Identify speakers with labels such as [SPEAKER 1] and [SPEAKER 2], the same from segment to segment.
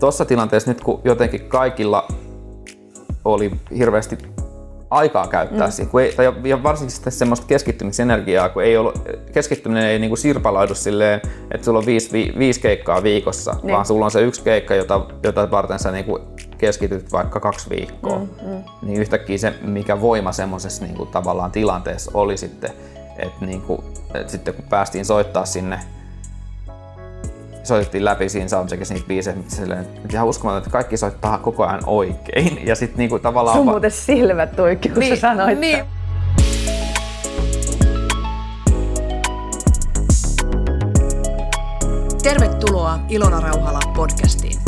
[SPEAKER 1] tuossa tilanteessa nyt kun jotenkin kaikilla oli hirveästi aikaa käyttää mm. siihen, kun ei, tai, ja varsinkin sitten semmoista keskittymisenergiaa, kun ei ollut, keskittyminen ei niin kuin sirpaloidu silleen, että sulla on viisi, vi, viisi keikkaa viikossa, niin. vaan sulla on se yksi keikka, jota, jota varten sä niin kuin keskityt vaikka kaksi viikkoa. Mm, mm. Niin yhtäkkiä se, mikä voima semmoisessa niin kuin tavallaan tilanteessa oli sitten, että, niin kuin, että sitten kun päästiin soittaa sinne soitettiin läpi siinä soundcheckissa niitä biisejä, mutta silleen, että ihan uskomaton, että kaikki soittaa koko ajan oikein. Ja sitten niinku tavallaan...
[SPEAKER 2] Sun muuten silmät tuikki, kun niin, sä sanoit. Niin.
[SPEAKER 3] Tervetuloa Ilona Rauhala podcastiin.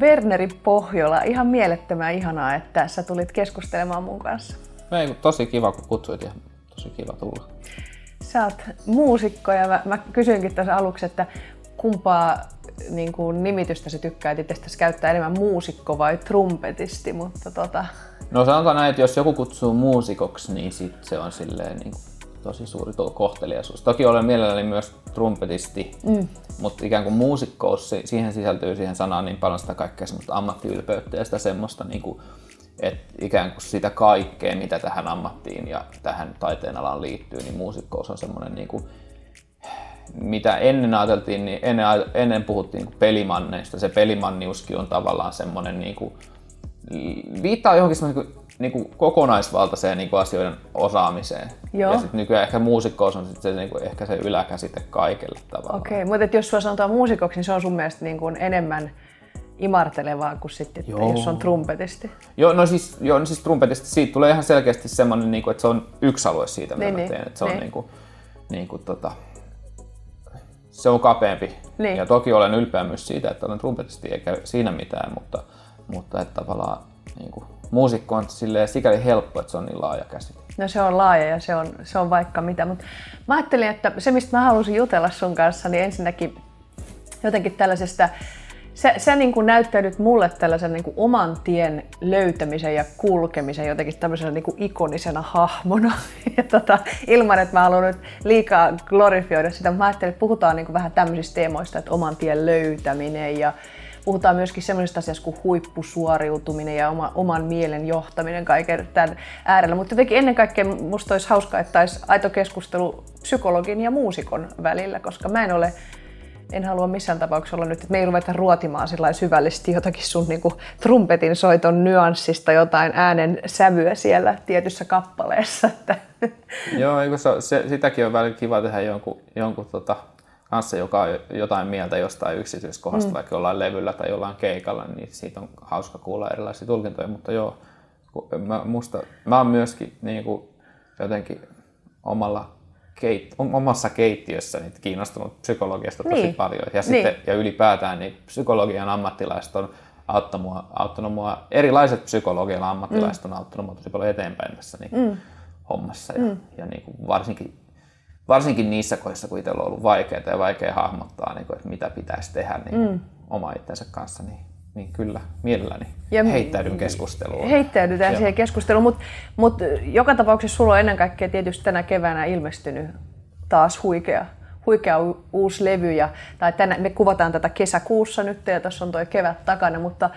[SPEAKER 2] Werneri Pohjola, ihan mielettömän ihanaa, että sä tulit keskustelemaan mun kanssa.
[SPEAKER 1] Ei, tosi kiva, kun kutsuit ja tosi kiva tulla.
[SPEAKER 2] Sä oot muusikko ja mä, mä kysyinkin tässä aluksi, että kumpaa niin kuin nimitystä se tykkää itsestäsi käyttää enemmän muusikko vai trumpetisti, mutta tota...
[SPEAKER 1] No sanotaan näin, että jos joku kutsuu muusikoksi, niin sit se on silleen niin kuin tosi suuri kohteliaisuus. Toki olen mielelläni myös trumpetisti, mm. mutta ikään kuin muusikkous, siihen sisältyy siihen sanaan niin paljon sitä kaikkea semmoista ammattiylpeyttä ja sitä semmoista, niin kuin, että ikään kuin sitä kaikkea, mitä tähän ammattiin ja tähän taiteen alaan liittyy, niin muusikkous on semmoinen niin kuin, mitä ennen ajateltiin, niin ennen, ennen puhuttiin niin pelimanneista. Se pelimanniuskin on tavallaan semmoinen, niin kuin, viittaa johonkin semmoinen niin kuin kokonaisvaltaiseen niin kuin asioiden osaamiseen. Joo. Ja sitten nykyään ehkä muusikkous on sit se, niin kuin, ehkä se yläkäsite kaikelle tavallaan.
[SPEAKER 2] Okei, okay, mutta jos sua sanotaan muusikoksi, niin se on sun mielestä niin kuin enemmän imartelevaa kuin sitten, että jos on trumpetisti.
[SPEAKER 1] Joo, no siis, joo, no siis trumpetisti, siitä tulee ihan selkeästi semmoinen, niin kuin, että se on yksi alue siitä, mitä niin, mä niin. teen. Että se niin. on niin kuin, niin kuin, tota, se on kapeampi. Niin. Ja toki olen ylpeä myös siitä, että olen trumpetisti, eikä siinä mitään, mutta, mutta että tavallaan niin kuin, muusikko on sikäli helppo, että se on niin laaja käsite.
[SPEAKER 2] No se on laaja ja se on, se on vaikka mitä, mutta mä ajattelin, että se mistä mä halusin jutella sun kanssa, niin ensinnäkin jotenkin tällaisesta sä, sä niin kuin näyttäydyt mulle tällaisen niin kuin oman tien löytämisen ja kulkemisen jotenkin tämmöisenä niin kuin ikonisena hahmona. Ja tota, ilman, että mä haluan nyt liikaa glorifioida sitä, mutta mä ajattelin, että puhutaan niin kuin vähän tämmöisistä teemoista, että oman tien löytäminen ja puhutaan myöskin semmoisista asioista kuin huippusuoriutuminen ja oma, oman mielen johtaminen kaiken tämän äärellä. Mutta jotenkin ennen kaikkea musta olisi hauskaa, että olisi aito keskustelu psykologin ja muusikon välillä, koska mä en ole en halua missään tapauksessa olla nyt, että me ei ruveta ruotimaan syvällisesti jotakin sun niin kuin, trumpetin soiton nyanssista jotain äänen sävyä siellä tietyssä kappaleessa. Että.
[SPEAKER 1] Joo, se, se, sitäkin on välillä kiva tehdä jonkun, jonkun tota, kanssa, joka on jotain mieltä jostain yksityiskohdasta, mm. vaikka jollain levyllä tai jollain keikalla, niin siitä on hauska kuulla erilaisia tulkintoja, mutta joo, mä, musta, mä oon myöskin niin kuin, jotenkin omalla keit, omassa keittiössä niin kiinnostunut psykologiasta tosi niin. paljon. Ja, niin. sitten, ja ylipäätään niin psykologian ammattilaiset on auttanut mua, auttanut mua, erilaiset psykologian ammattilaiset mm. on auttanut mua tosi paljon eteenpäin tässä niin mm. hommassa. Ja, mm. ja niin kuin varsinkin, varsinkin niissä kohdissa, kun itsellä on ollut vaikeaa ja vaikea hahmottaa, niin kuin, että mitä pitäisi tehdä niin mm. oma itsensä kanssa, niin niin kyllä mielelläni ja heittäydyn keskusteluun.
[SPEAKER 2] Heittäydytään siihen keskusteluun, mutta mut joka tapauksessa sulla on ennen kaikkea tietysti tänä keväänä ilmestynyt taas huikea, huikea uusi levy. Ja, tai tänä, me kuvataan tätä kesäkuussa nyt ja tässä on tuo kevät takana, mutta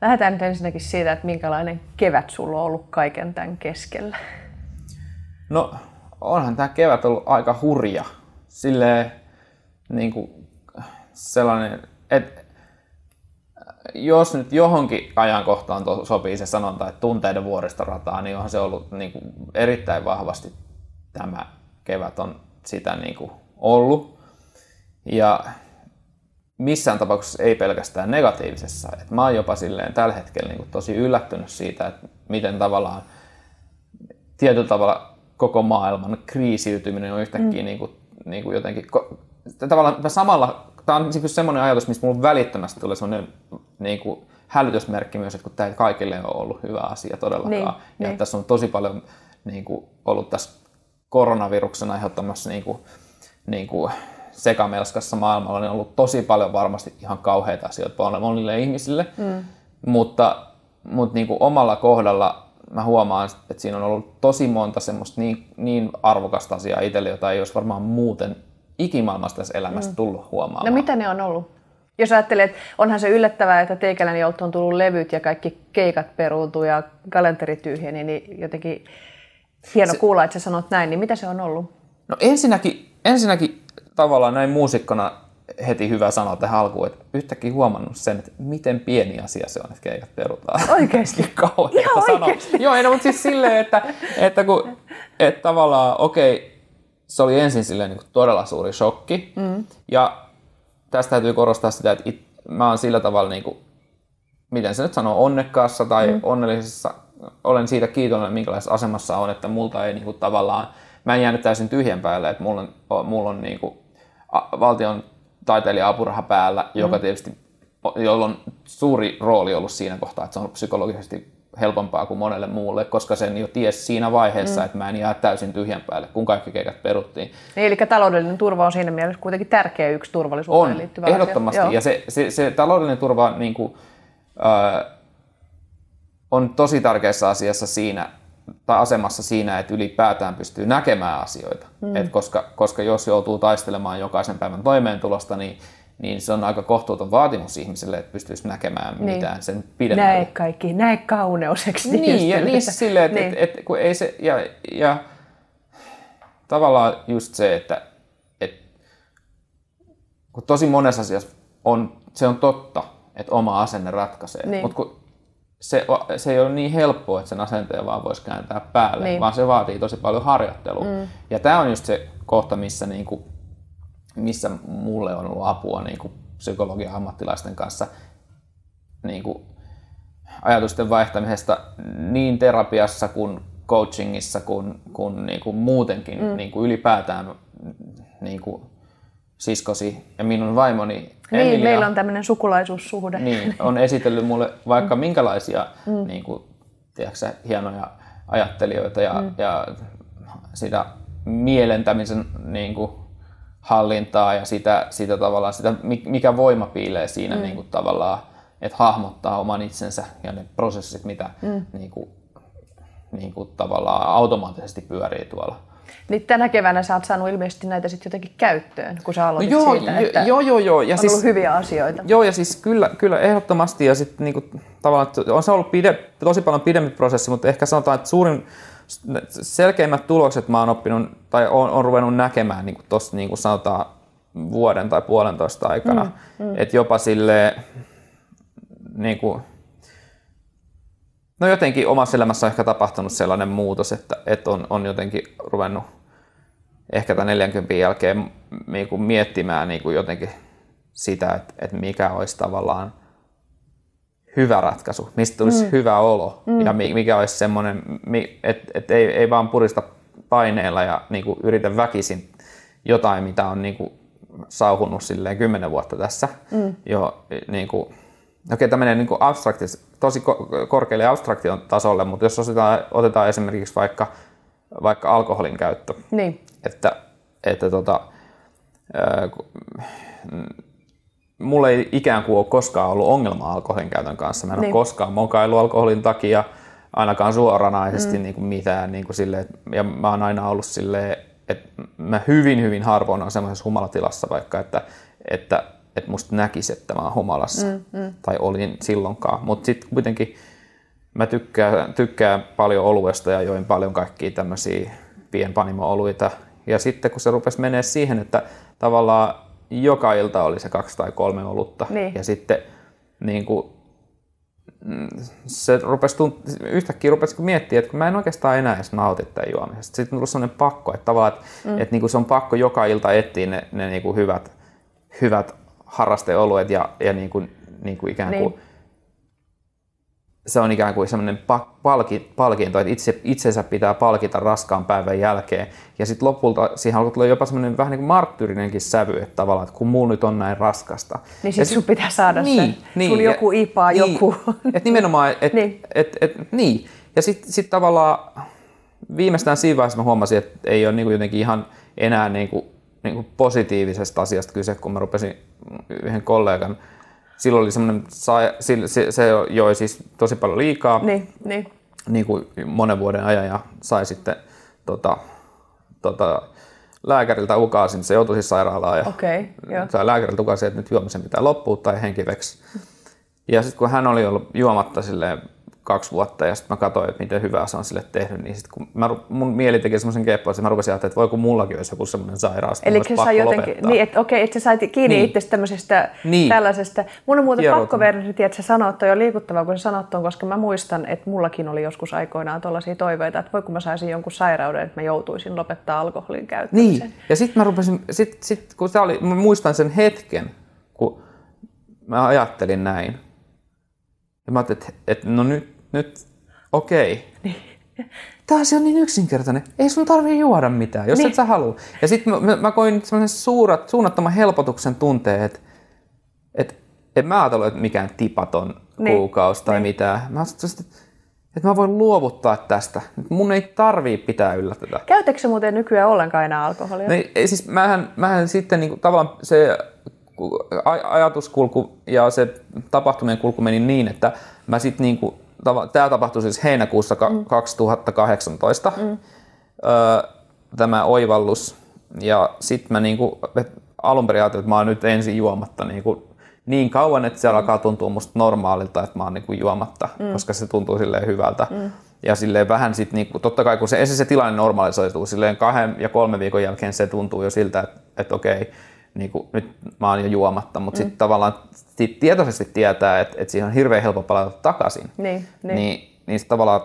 [SPEAKER 2] lähdetään nyt ensinnäkin siitä, että minkälainen kevät sulla on ollut kaiken tämän keskellä.
[SPEAKER 1] No onhan tämä kevät ollut aika hurja. Silleen niin kuin sellainen, että jos nyt johonkin ajankohtaan to, sopii se sanonta, että tunteiden vuoristorataa, niin onhan se ollut niin kuin erittäin vahvasti tämä kevät on sitä niin kuin ollut. Ja missään tapauksessa ei pelkästään negatiivisessa. Et mä oon jopa silleen tällä hetkellä niin kuin tosi yllättynyt siitä, että miten tavallaan tietyllä tavalla koko maailman kriisiytyminen on yhtäkkiä mm. niin kuin, niin kuin jotenkin, tavallaan samalla tämä on niin semmoinen ajatus, mistä mulla välittömästi tulee semmoinen niin kuin hälytysmerkki myös, että kun tämä ei kaikille ole ollut hyvä asia todellakaan. Niin, ja niin. tässä on tosi paljon niin kuin, ollut tässä koronaviruksen aiheuttamassa niin kuin, niin kuin sekamelskassa maailmalla, niin on ollut tosi paljon varmasti ihan kauheita asioita monille ihmisille. Mm. Mutta, mutta niin kuin omalla kohdalla mä huomaan, että siinä on ollut tosi monta semmoista niin, niin arvokasta asiaa itselle, jota ei olisi varmaan muuten ikimaailmasta tässä elämästä mm. tullut huomaamaan.
[SPEAKER 2] No mitä ne on ollut? Jos ajattelee, että onhan se yllättävää, että teikäläni on tullut levyt ja kaikki keikat peruuntuu ja kalenteri tyhjeni, niin jotenkin hieno se, kuulla, että sä sanot näin, niin mitä se on ollut?
[SPEAKER 1] No ensinnäkin, ensinnäkin tavallaan näin muusikkona heti hyvä sanoa tähän alkuun, että yhtäkkiä huomannut sen, että miten pieni asia se on, että keikat perutaan.
[SPEAKER 2] Oikeasti?
[SPEAKER 1] Kauheeta sanoa. Joo, ei, no, mutta siis silleen, että, että, kun, että tavallaan, okei, se oli ensin silleen niin kuin todella suuri shokki. Mm. Ja tästä täytyy korostaa sitä, että it, mä oon sillä tavalla, niin kuin, miten se nyt sanoo, onnekkaassa tai mm. onnellisessa, olen siitä kiitollinen, minkälaisessa asemassa on, että multa ei niin kuin, tavallaan, mä en jäänyt täysin tyhjän päälle, että mulla on, mulla on niin kuin, valtion taiteilija-apuraha päällä, mm. joka tietysti, jolla on suuri rooli ollut siinä kohtaa, että se on psykologisesti helpompaa kuin monelle muulle, koska sen jo ties siinä vaiheessa, mm. että mä en jää täysin tyhjän päälle, kun kaikki keikat peruttiin.
[SPEAKER 2] Niin, eli taloudellinen turva on siinä mielessä kuitenkin tärkeä yksi turvallisuuteen
[SPEAKER 1] on,
[SPEAKER 2] liittyvä
[SPEAKER 1] ehdottomasti. Asia. Ja se, se, se taloudellinen turva niin kuin, äh, on tosi tärkeässä asiassa siinä, tai asemassa siinä, että ylipäätään pystyy näkemään asioita. Mm. Et koska, koska jos joutuu taistelemaan jokaisen päivän toimeentulosta, niin niin se on aika kohtuuton vaatimus ihmiselle, että pystyisi näkemään niin. mitään sen pidemmälle.
[SPEAKER 2] Näe kaikki, näe kauneuseksi.
[SPEAKER 1] Niin, ja niin silleen, että niin. et, et, kun ei se, ja, ja tavallaan just se, että et, kun tosi monessa asiassa on, se on totta, että oma asenne ratkaisee, niin. mutta kun se, se ei ole niin helppoa, että sen asenteen vaan voisi kääntää päälle, niin. vaan se vaatii tosi paljon harjoittelua. Mm. Ja tämä on just se kohta, missä niinku missä mulle on ollut apua niin kuin psykologian ammattilaisten kanssa niin kuin ajatusten vaihtamisesta niin terapiassa kuin coachingissa kuin, kuin, niin kuin muutenkin mm. niin kuin ylipäätään niin kuin siskosi ja minun vaimoni niin,
[SPEAKER 2] Emilia, meillä on tämmöinen sukulaisuussuhde.
[SPEAKER 1] Niin, on esitellyt mulle vaikka mm. minkälaisia mm. niin kuin, tiedätkö, hienoja ajattelijoita ja, mm. ja sitä mielentämisen niin kuin, hallintaa ja sitä, sitä tavallaan, sitä, mikä voima piilee siinä mm. niin kuin tavallaan, että hahmottaa oman itsensä ja ne prosessit, mitä mm. niin kuin, niin kuin tavallaan automaattisesti pyörii tuolla.
[SPEAKER 2] Niin tänä keväänä sä oot saanut ilmeisesti näitä sitten jotenkin käyttöön, kun sä aloitit no joo, siitä, että
[SPEAKER 1] joo, joo, joo. Ja
[SPEAKER 2] on
[SPEAKER 1] siis,
[SPEAKER 2] ollut hyviä asioita.
[SPEAKER 1] Joo, ja siis kyllä, kyllä ehdottomasti, ja sitten niinku, tavallaan, on se ollut pide, tosi paljon pidempi prosessi, mutta ehkä sanotaan, että suurin, selkeimmät tulokset mä oon oppinut tai on, on ruvennut näkemään niin tuossa niin sanotaan vuoden tai puolentoista aikana. Mm, mm. Että jopa sille niin kuin, no jotenkin omassa elämässä on ehkä tapahtunut sellainen muutos, että, että on, on jotenkin ruvennut ehkä tämän 40 jälkeen niin kuin miettimään niin kuin jotenkin sitä, että, että mikä olisi tavallaan – hyvä ratkaisu, mistä tulisi mm. hyvä olo mm. ja mikä olisi semmoinen, että et ei, ei vaan purista paineella ja niin kuin yritä väkisin jotain, mitä on niin kuin sauhunut silleen kymmenen vuotta tässä. Mm. Jo, niin kuin, okei, tämä menee niin kuin abstraktis, tosi korkealle abstraktion tasolle, mutta jos otetaan, otetaan esimerkiksi vaikka, vaikka alkoholin käyttö,
[SPEAKER 2] niin.
[SPEAKER 1] että, että tota, mulla ei ikään kuin ole koskaan ollut ongelmaa alkoholin käytön kanssa. Mä en niin. ole koskaan mokailu alkoholin takia, ainakaan suoranaisesti mm. niin kuin mitään. Niin kuin sille, ja mä oon aina ollut silleen, että mä hyvin, hyvin harvoin on semmoisessa humalatilassa vaikka, että, että, että musta näkisi, että mä oon humalassa. Mm, mm. Tai olin silloinkaan. Mutta sitten kuitenkin mä tykkään, tykkään paljon oluesta ja join paljon kaikkia tämmöisiä pienpanimo-oluita. Ja sitten kun se rupesi menee siihen, että tavallaan joka ilta oli se kaksi tai kolme olutta. Niin. Ja sitten niin kuin, mm, se rupesi tunt- yhtäkkiä rupesi miettiä, että kun mä en oikeastaan enää edes nauti tämän juomisesta. Sitten tuli sellainen pakko, että tavallaan, että, mm. että niin kuin se on pakko joka ilta etsiä ne, ne niin kuin hyvät, hyvät harrasteoluet ja, ja niin kuin, niin kuin ikään kuin niin se on ikään kuin semmoinen palki, palkinto, että itse, itsensä pitää palkita raskaan päivän jälkeen. Ja sitten lopulta siihen alkoi tulla jopa semmoinen vähän niin kuin marttyyrinenkin sävy, että tavallaan, että kun mulla nyt on näin raskasta.
[SPEAKER 2] Niin sitten sun pitää saada niin, se, niin, sun joku ipaa, niin, joku.
[SPEAKER 1] Että nimenomaan, että niin. Et, et, et, niin. Ja sitten sit tavallaan viimeistään siinä vaiheessa mä huomasin, että ei ole niin kuin jotenkin ihan enää niin kuin, niin kuin positiivisesta asiasta kyse, kun mä rupesin yhden kollegan silloin oli semmoinen, se, se, joi siis tosi paljon liikaa
[SPEAKER 2] niin, niin.
[SPEAKER 1] Niin kuin monen vuoden ajan ja sai sitten tota, tota, lääkäriltä ukaasin, se joutui siis sairaalaan ja
[SPEAKER 2] Okei, joo.
[SPEAKER 1] sai lääkäriltä ukaasin, että nyt juomisen pitää loppua tai henki veksi. Ja sitten kun hän oli ollut juomatta silleen kaksi vuotta ja sitten mä katsoin, että miten hyvää se on sille tehnyt, niin sitten kun mä, mun mieli teki semmoisen keppoa, että mä rupesin ajattelemaan, että voi kun mullakin olisi joku semmoinen sairaus,
[SPEAKER 2] Eli
[SPEAKER 1] mun olisi
[SPEAKER 2] se
[SPEAKER 1] pakko
[SPEAKER 2] sai jotenkin,
[SPEAKER 1] lopettaa.
[SPEAKER 2] niin, että okei, että sä sait kiinni
[SPEAKER 1] Niin.
[SPEAKER 2] itse tämmöisestä
[SPEAKER 1] Niin.
[SPEAKER 2] tällaisesta. Mun on muuten pakko verrata, että sä sanoit, että on liikuttavaa, kun sä sanot ton, koska mä muistan, että mullakin oli joskus aikoinaan tuollaisia toiveita, että voi kun mä saisin jonkun sairauden, että mä joutuisin lopettaa alkoholin käyttämisen.
[SPEAKER 1] Niin, ja sitten mä rupesin, sit, sit, kun se oli, mä muistan sen hetken, kun mä ajattelin näin. Ja mä ajattelin, että, että no nyt, nyt okei.
[SPEAKER 2] Niin.
[SPEAKER 1] Tämä asia on niin yksinkertainen. Ei sun tarvii juoda mitään, jos
[SPEAKER 2] Niin.
[SPEAKER 1] et sä halua. Ja sitten mä, mä, koin semmoisen suurat, suunnattoman helpotuksen tunteen, että et, et mä ajatellut, että mikään tipaton
[SPEAKER 2] Niin.
[SPEAKER 1] kuukausi tai
[SPEAKER 2] Niin.
[SPEAKER 1] mitään. Mä ajattelin, että, että mä voin luovuttaa tästä. Mun ei tarvii pitää yllä tätä.
[SPEAKER 2] Käytätkö sä muuten nykyään ollenkaan enää alkoholia?
[SPEAKER 1] No, ei, siis mähän, mähän sitten niin kuin, tavallaan se ku- aj- ajatuskulku ja se tapahtumien kulku meni niin, että mä sitten niin kuin, tämä tapahtui siis heinäkuussa mm. 2018, mm. öö, tämä oivallus. Ja sitten mä niin kuin, alun perin ajattelin, että mä oon nyt ensin juomatta niin, kuin, niin kauan, että se alkaa tuntua musta normaalilta, että mä oon niin kuin juomatta, mm. koska se tuntuu silleen hyvältä. Mm. Ja silleen vähän sit, niin kuin, totta kai kun se, ensin se tilanne normalisoituu, silleen kahden ja kolmen viikon jälkeen se tuntuu jo siltä, että, että okei, niin kuin, nyt mä oon jo juomatta, mutta mm. sitten tavallaan sit tietoisesti tietää, että, että siihen on hirveän helppo palata takaisin.
[SPEAKER 2] Niin, niin.
[SPEAKER 1] niin, niin sit tavallaan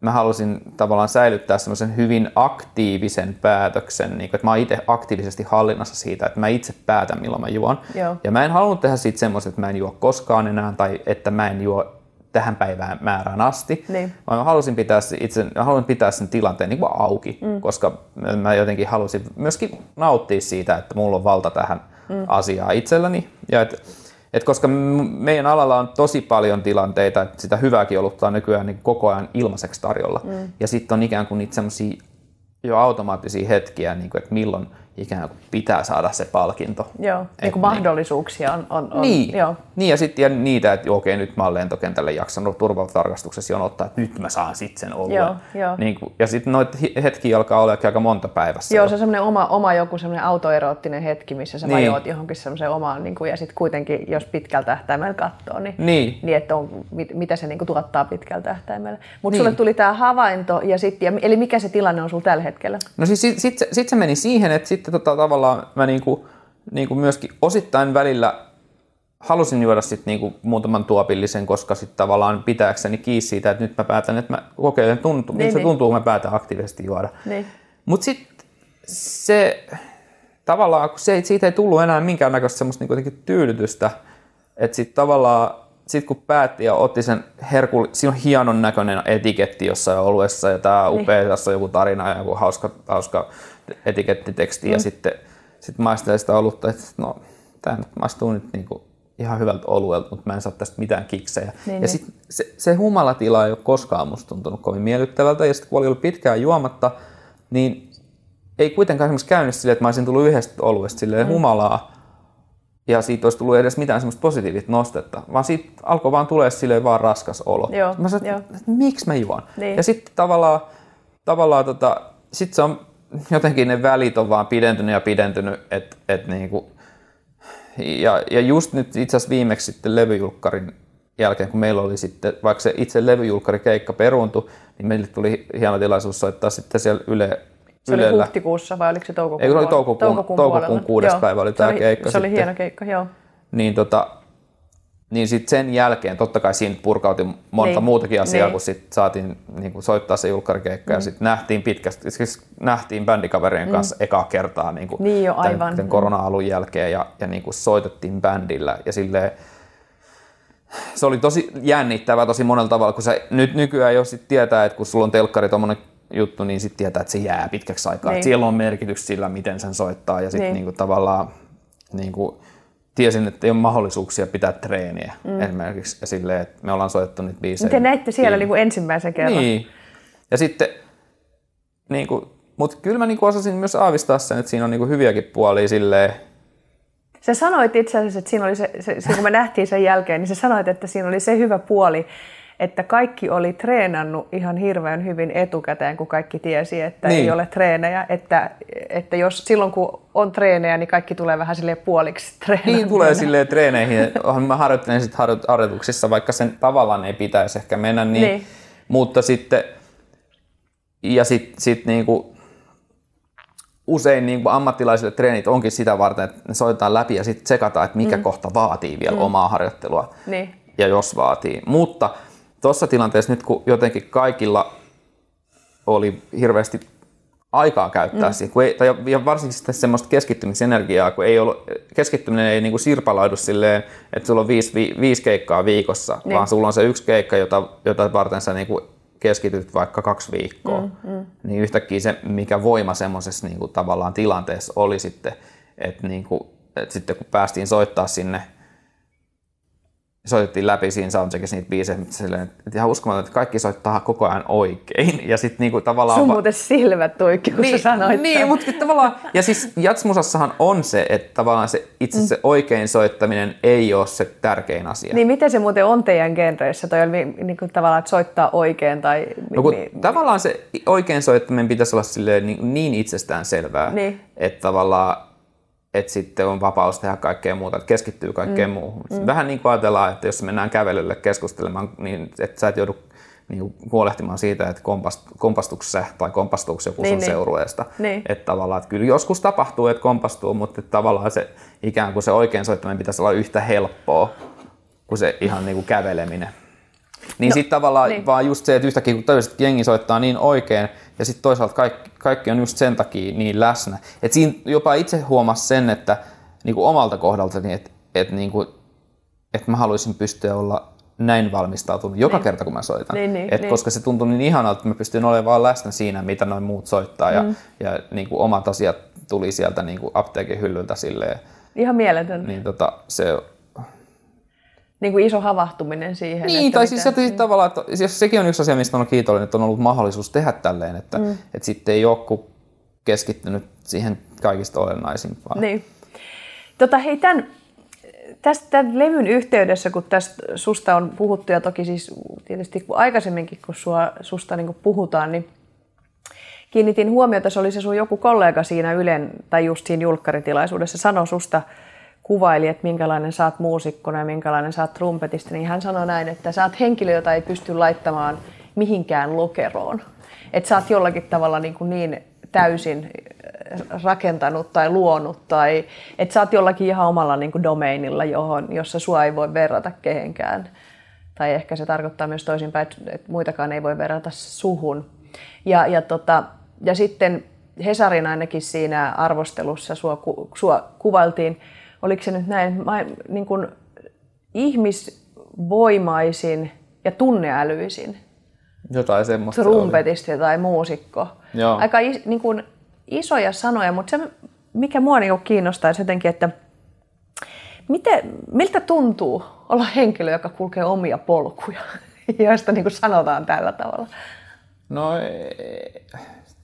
[SPEAKER 1] mä halusin tavallaan säilyttää semmoisen hyvin aktiivisen päätöksen, niin kuin, että mä oon itse aktiivisesti hallinnassa siitä, että mä itse päätän, milloin mä juon.
[SPEAKER 2] Joo.
[SPEAKER 1] Ja mä en halunnut tehdä siitä semmoista, että mä en juo koskaan enää tai että mä en juo tähän päivään määrään asti,
[SPEAKER 2] Niin.
[SPEAKER 1] vaan mä halusin pitää, se itse, mä halusin pitää sen tilanteen niin kuin auki, mm. koska mä jotenkin halusin myöskin nauttia siitä, että mulla on valta tähän mm. asiaan itselläni. Ja et, et koska meidän alalla on tosi paljon tilanteita, että sitä hyvääkin olutta on nykyään niin koko ajan ilmaiseksi tarjolla. Mm. Ja sitten on ikään kuin niitä semmoisia jo automaattisia hetkiä, niin kuin, että milloin ikään kuin pitää saada se palkinto.
[SPEAKER 2] Joo, niin kuin
[SPEAKER 1] Et
[SPEAKER 2] mahdollisuuksia on. on, on
[SPEAKER 1] niin,
[SPEAKER 2] Joo.
[SPEAKER 1] niin ja sitten niitä, että okei, nyt mä oon lentokentälle jaksanut turvatarkastuksessa jonottaa, että nyt mä saan sitten sen oluen.
[SPEAKER 2] Joo, joo.
[SPEAKER 1] Niin kuin, ja sitten noita hetkiä alkaa olla aika monta päivässä.
[SPEAKER 2] Joo,
[SPEAKER 1] jo.
[SPEAKER 2] se on semmoinen oma, oma joku semmoinen autoeroottinen hetki, missä sä
[SPEAKER 1] Niin.
[SPEAKER 2] vajoat johonkin semmoiseen omaan, niin kuin, ja sitten kuitenkin, jos pitkällä tähtäimellä katsoo, niin,
[SPEAKER 1] Niin.
[SPEAKER 2] niin että on, mit, mitä se niin kuin, tuottaa pitkällä tähtäimellä. Mutta
[SPEAKER 1] Niin.
[SPEAKER 2] sulle tuli tämä havainto, ja sit, ja, eli mikä se tilanne on sulla tällä hetkellä?
[SPEAKER 1] No siis sitten sit, se- sit se meni siihen, että sitten tota, tavallaan mä niinku, niinku myöskin osittain välillä halusin juoda sit niinku muutaman tuopillisen, koska sitten tavallaan pitääkseni kiinni siitä, että nyt mä päätän, että mä kokeilen, tuntuu, niin,
[SPEAKER 2] Niin,
[SPEAKER 1] se
[SPEAKER 2] niin.
[SPEAKER 1] tuntuu, kun mä päätän aktiivisesti juoda.
[SPEAKER 2] Niin.
[SPEAKER 1] Mutta sitten se tavallaan, kun se, ei- siitä ei tullut enää minkäännäköistä semmoista niinku tyydytystä, että sitten tavallaan sit kun päätti ja otti sen herkul, siinä on hienon näköinen etiketti jossain oluessa ja tämä
[SPEAKER 2] Niin.
[SPEAKER 1] upea, tässä on joku tarina ja joku hauska, hauska etikettiteksti mm. ja sitten sit maistelee sitä olutta, että no tämä nyt maistuu nyt niinku ihan hyvältä oluelta, mutta mä en saa tästä mitään kiksejä.
[SPEAKER 2] Niin,
[SPEAKER 1] ja
[SPEAKER 2] niin.
[SPEAKER 1] sitten se, se humalatila ei ole koskaan musta tuntunut kovin miellyttävältä ja sitten kun oli ollut pitkään juomatta, niin ei kuitenkaan esimerkiksi käynyt silleen, että mä olisin tullut yhdestä oluesta silleen mm. humalaa, ja siitä olisi tullut edes mitään semmoista positiivista nostetta, vaan siitä alkoi vaan tulee silleen vaan raskas olo.
[SPEAKER 2] Joo,
[SPEAKER 1] mä sanoin, että miksi mä juon?
[SPEAKER 2] Niin.
[SPEAKER 1] Ja sitten tavallaan, tavallaan tota, sit se on jotenkin ne välit on vaan pidentynyt ja pidentynyt, että et niinku, ja, ja just nyt itse asiassa viimeksi sitten levyjulkkarin jälkeen, kun meillä oli sitten, vaikka se itse levyjulkkarikeikka peruuntui, niin meille tuli hieno tilaisuus soittaa sitten siellä Yle,
[SPEAKER 2] Se oli
[SPEAKER 1] Ylellä.
[SPEAKER 2] huhtikuussa vai oliko se toukokuun
[SPEAKER 1] Ei, se oli toukokuun- toukokuun
[SPEAKER 2] puolella.
[SPEAKER 1] kuudes
[SPEAKER 2] Joo.
[SPEAKER 1] päivä oli
[SPEAKER 2] Se
[SPEAKER 1] tää keikka
[SPEAKER 2] Se oli
[SPEAKER 1] sitten.
[SPEAKER 2] hieno keikka, joo.
[SPEAKER 1] niin, tota, niin sitten sen jälkeen, totta kai siinä purkautui monta
[SPEAKER 2] Niin.
[SPEAKER 1] muutakin asiaa,
[SPEAKER 2] Niin.
[SPEAKER 1] kun sit saatiin niin kuin soittaa se julkkarikeikka mm. ja sitten nähtiin pitkästi, siis nähtiin bändikaverien kanssa ekaa kertaa niin
[SPEAKER 2] Niin jo,
[SPEAKER 1] tämän,
[SPEAKER 2] aivan.
[SPEAKER 1] tämän korona-alun jälkeen ja, ja niin soitettiin bändillä ja silleen, se oli tosi jännittävää tosi monella tavalla, kun sä nyt nykyään jo sit tietää, että kun sulla on telkkari tommonen juttu, niin sitten tietää, että se jää pitkäksi aikaa.
[SPEAKER 2] Niin.
[SPEAKER 1] Siellä on merkitys sillä, miten sen soittaa ja sitten
[SPEAKER 2] Niin.
[SPEAKER 1] niin. niinku tavallaan niinku, tiesin, että ei ole mahdollisuuksia pitää treeniä mm. esimerkiksi ja silleen, että me ollaan soitettu niitä biisejä.
[SPEAKER 2] Miten näitte siellä niin kuin ensimmäisen kerran?
[SPEAKER 1] Niin. Ja sitten, niin kuin, mutta kyllä mä niin kuin osasin myös aavistaa sen, että siinä on niin kuin hyviäkin puolia silleen,
[SPEAKER 2] Sä sanoit itse asiassa, että siinä oli se, se, se, kun me nähtiin sen jälkeen, niin sä sanoit, että siinä oli se hyvä puoli, että kaikki oli treenannut ihan hirveän hyvin etukäteen, kun kaikki tiesi, että niin. ei ole treenejä. Että, että jos silloin kun on treenejä, niin kaikki tulee vähän sille puoliksi treenaamaan.
[SPEAKER 1] Niin tulee silleen treeneihin. Mä harjoittelen sitten harjoituksissa, vaikka sen tavallaan ei pitäisi ehkä mennä niin. niin. Mutta sitten, ja sitten sit niinku, usein niin kuin ammattilaisille treenit onkin sitä varten, että ne soitetaan läpi ja sitten tsekataan, että mikä mm. kohta vaatii vielä mm. omaa harjoittelua.
[SPEAKER 2] Niin.
[SPEAKER 1] Ja jos vaatii. Mutta tuossa tilanteessa nyt, kun jotenkin kaikilla oli hirveästi aikaa käyttää mm. siihen, kun ei, tai ja varsinkin sitten semmoista keskittymisenergiaa, kun ei ollut, keskittyminen ei niin kuin sirpaloidu silleen, että sulla on viisi, vi, viisi keikkaa viikossa, niin. vaan sulla on se yksi keikka, jota, jota varten sä niin kuin keskityt vaikka kaksi viikkoa, mm, mm. niin yhtäkkiä se, mikä voima semmoisessa niin kuin, tavallaan tilanteessa oli sitten, että, niin kuin, että sitten kun päästiin soittaa sinne soitettiin läpi siinä soundcheckissa niitä biisejä, mutta silleen, että ihan uskomaton, että kaikki soittaa koko ajan oikein. Ja sitten niinku tavallaan...
[SPEAKER 2] Sun muuten silmät oikein, kun
[SPEAKER 1] niin,
[SPEAKER 2] sä sanoit
[SPEAKER 1] Niin, mutta tavallaan... Ja siis Jatsmusassahan on se, että tavallaan se, itse se oikein soittaminen ei ole se tärkein asia.
[SPEAKER 2] Niin, miten se muuten on teidän genreissä? Toi on niin kuin tavallaan, että soittaa oikein tai...
[SPEAKER 1] No kun niin, tavallaan se oikein soittaminen pitäisi olla silleen niin, niin itsestään selvää, niin. että tavallaan että sitten on vapaus tehdä kaikkea muuta, että keskittyy kaikkeen mm. muuhun. Mm. Vähän niin kuin ajatellaan, että jos mennään kävelylle keskustelemaan, niin että sä et joudu niin huolehtimaan siitä, että kompast, kompastuuko se tai kompastuuko joku niin, sun niin. seurueesta. Niin. Että tavallaan, että kyllä joskus tapahtuu, että kompastuu, mutta että tavallaan se ikään kuin se oikein soittaminen pitäisi olla yhtä helppoa kuin se ihan niin kuin käveleminen. Niin no, sitten tavallaan niin. vaan just se, että yhtäkkiä kun toiset jengi soittaa niin oikein, ja sitten toisaalta kaikki, kaikki on just sen takia niin läsnä. Että siinä jopa itse huomasi sen, että niin kuin omalta kohdaltani, että, että, niin kuin, että mä haluaisin pystyä olla näin valmistautunut joka niin. kerta, kun mä soitan. Niin, niin, Et niin. Koska se tuntui niin ihanalta, että mä pystyn olemaan vaan läsnä siinä, mitä noin muut soittaa. Ja, mm. ja niin kuin omat asiat tuli sieltä niin kuin apteekin hyllyltä silleen.
[SPEAKER 2] Ihan mieletöntä.
[SPEAKER 1] Niin tota, se
[SPEAKER 2] niin kuin iso havahtuminen siihen.
[SPEAKER 1] Niin, tai siis se, tavallaan, että siis sekin on yksi asia, mistä on kiitollinen, että on ollut mahdollisuus tehdä tälleen, että, mm. että sitten ei ole keskittynyt siihen kaikista olennaisimpaan.
[SPEAKER 2] Niin. Tota, hei, tämän, tästä tämän levyn yhteydessä, kun tästä susta on puhuttu, ja toki siis tietysti kun aikaisemminkin, kun sua, susta niin kuin puhutaan, niin kiinnitin huomiota, se oli se sun joku kollega siinä Ylen, tai just siinä julkkaritilaisuudessa, sanoi susta, kuvaili, että minkälainen sä oot muusikkona ja minkälainen sä oot trumpetista, niin hän sanoi näin, että sä oot henkilö, jota ei pysty laittamaan mihinkään lokeroon. Että sä oot jollakin tavalla niin, kuin niin täysin äh, rakentanut tai luonut, tai että sä oot jollakin ihan omalla niin kuin domeinilla, johon, jossa sua ei voi verrata kehenkään. Tai ehkä se tarkoittaa myös toisinpäin, että muitakaan ei voi verrata suhun. Ja, ja, tota, ja sitten Hesarin ainakin siinä arvostelussa sua, sua kuvaltiin oliko se nyt näin, mä, niin kuin ihmisvoimaisin ja tunneälyisin
[SPEAKER 1] jotain semmoista
[SPEAKER 2] trumpetisti tai muusikko. Joo. Aika is, niin kuin isoja sanoja, mutta se, mikä mua niin kiinnostaa jotenkin, että miten, miltä tuntuu olla henkilö, joka kulkee omia polkuja, joista niin kuin sanotaan tällä tavalla?
[SPEAKER 1] No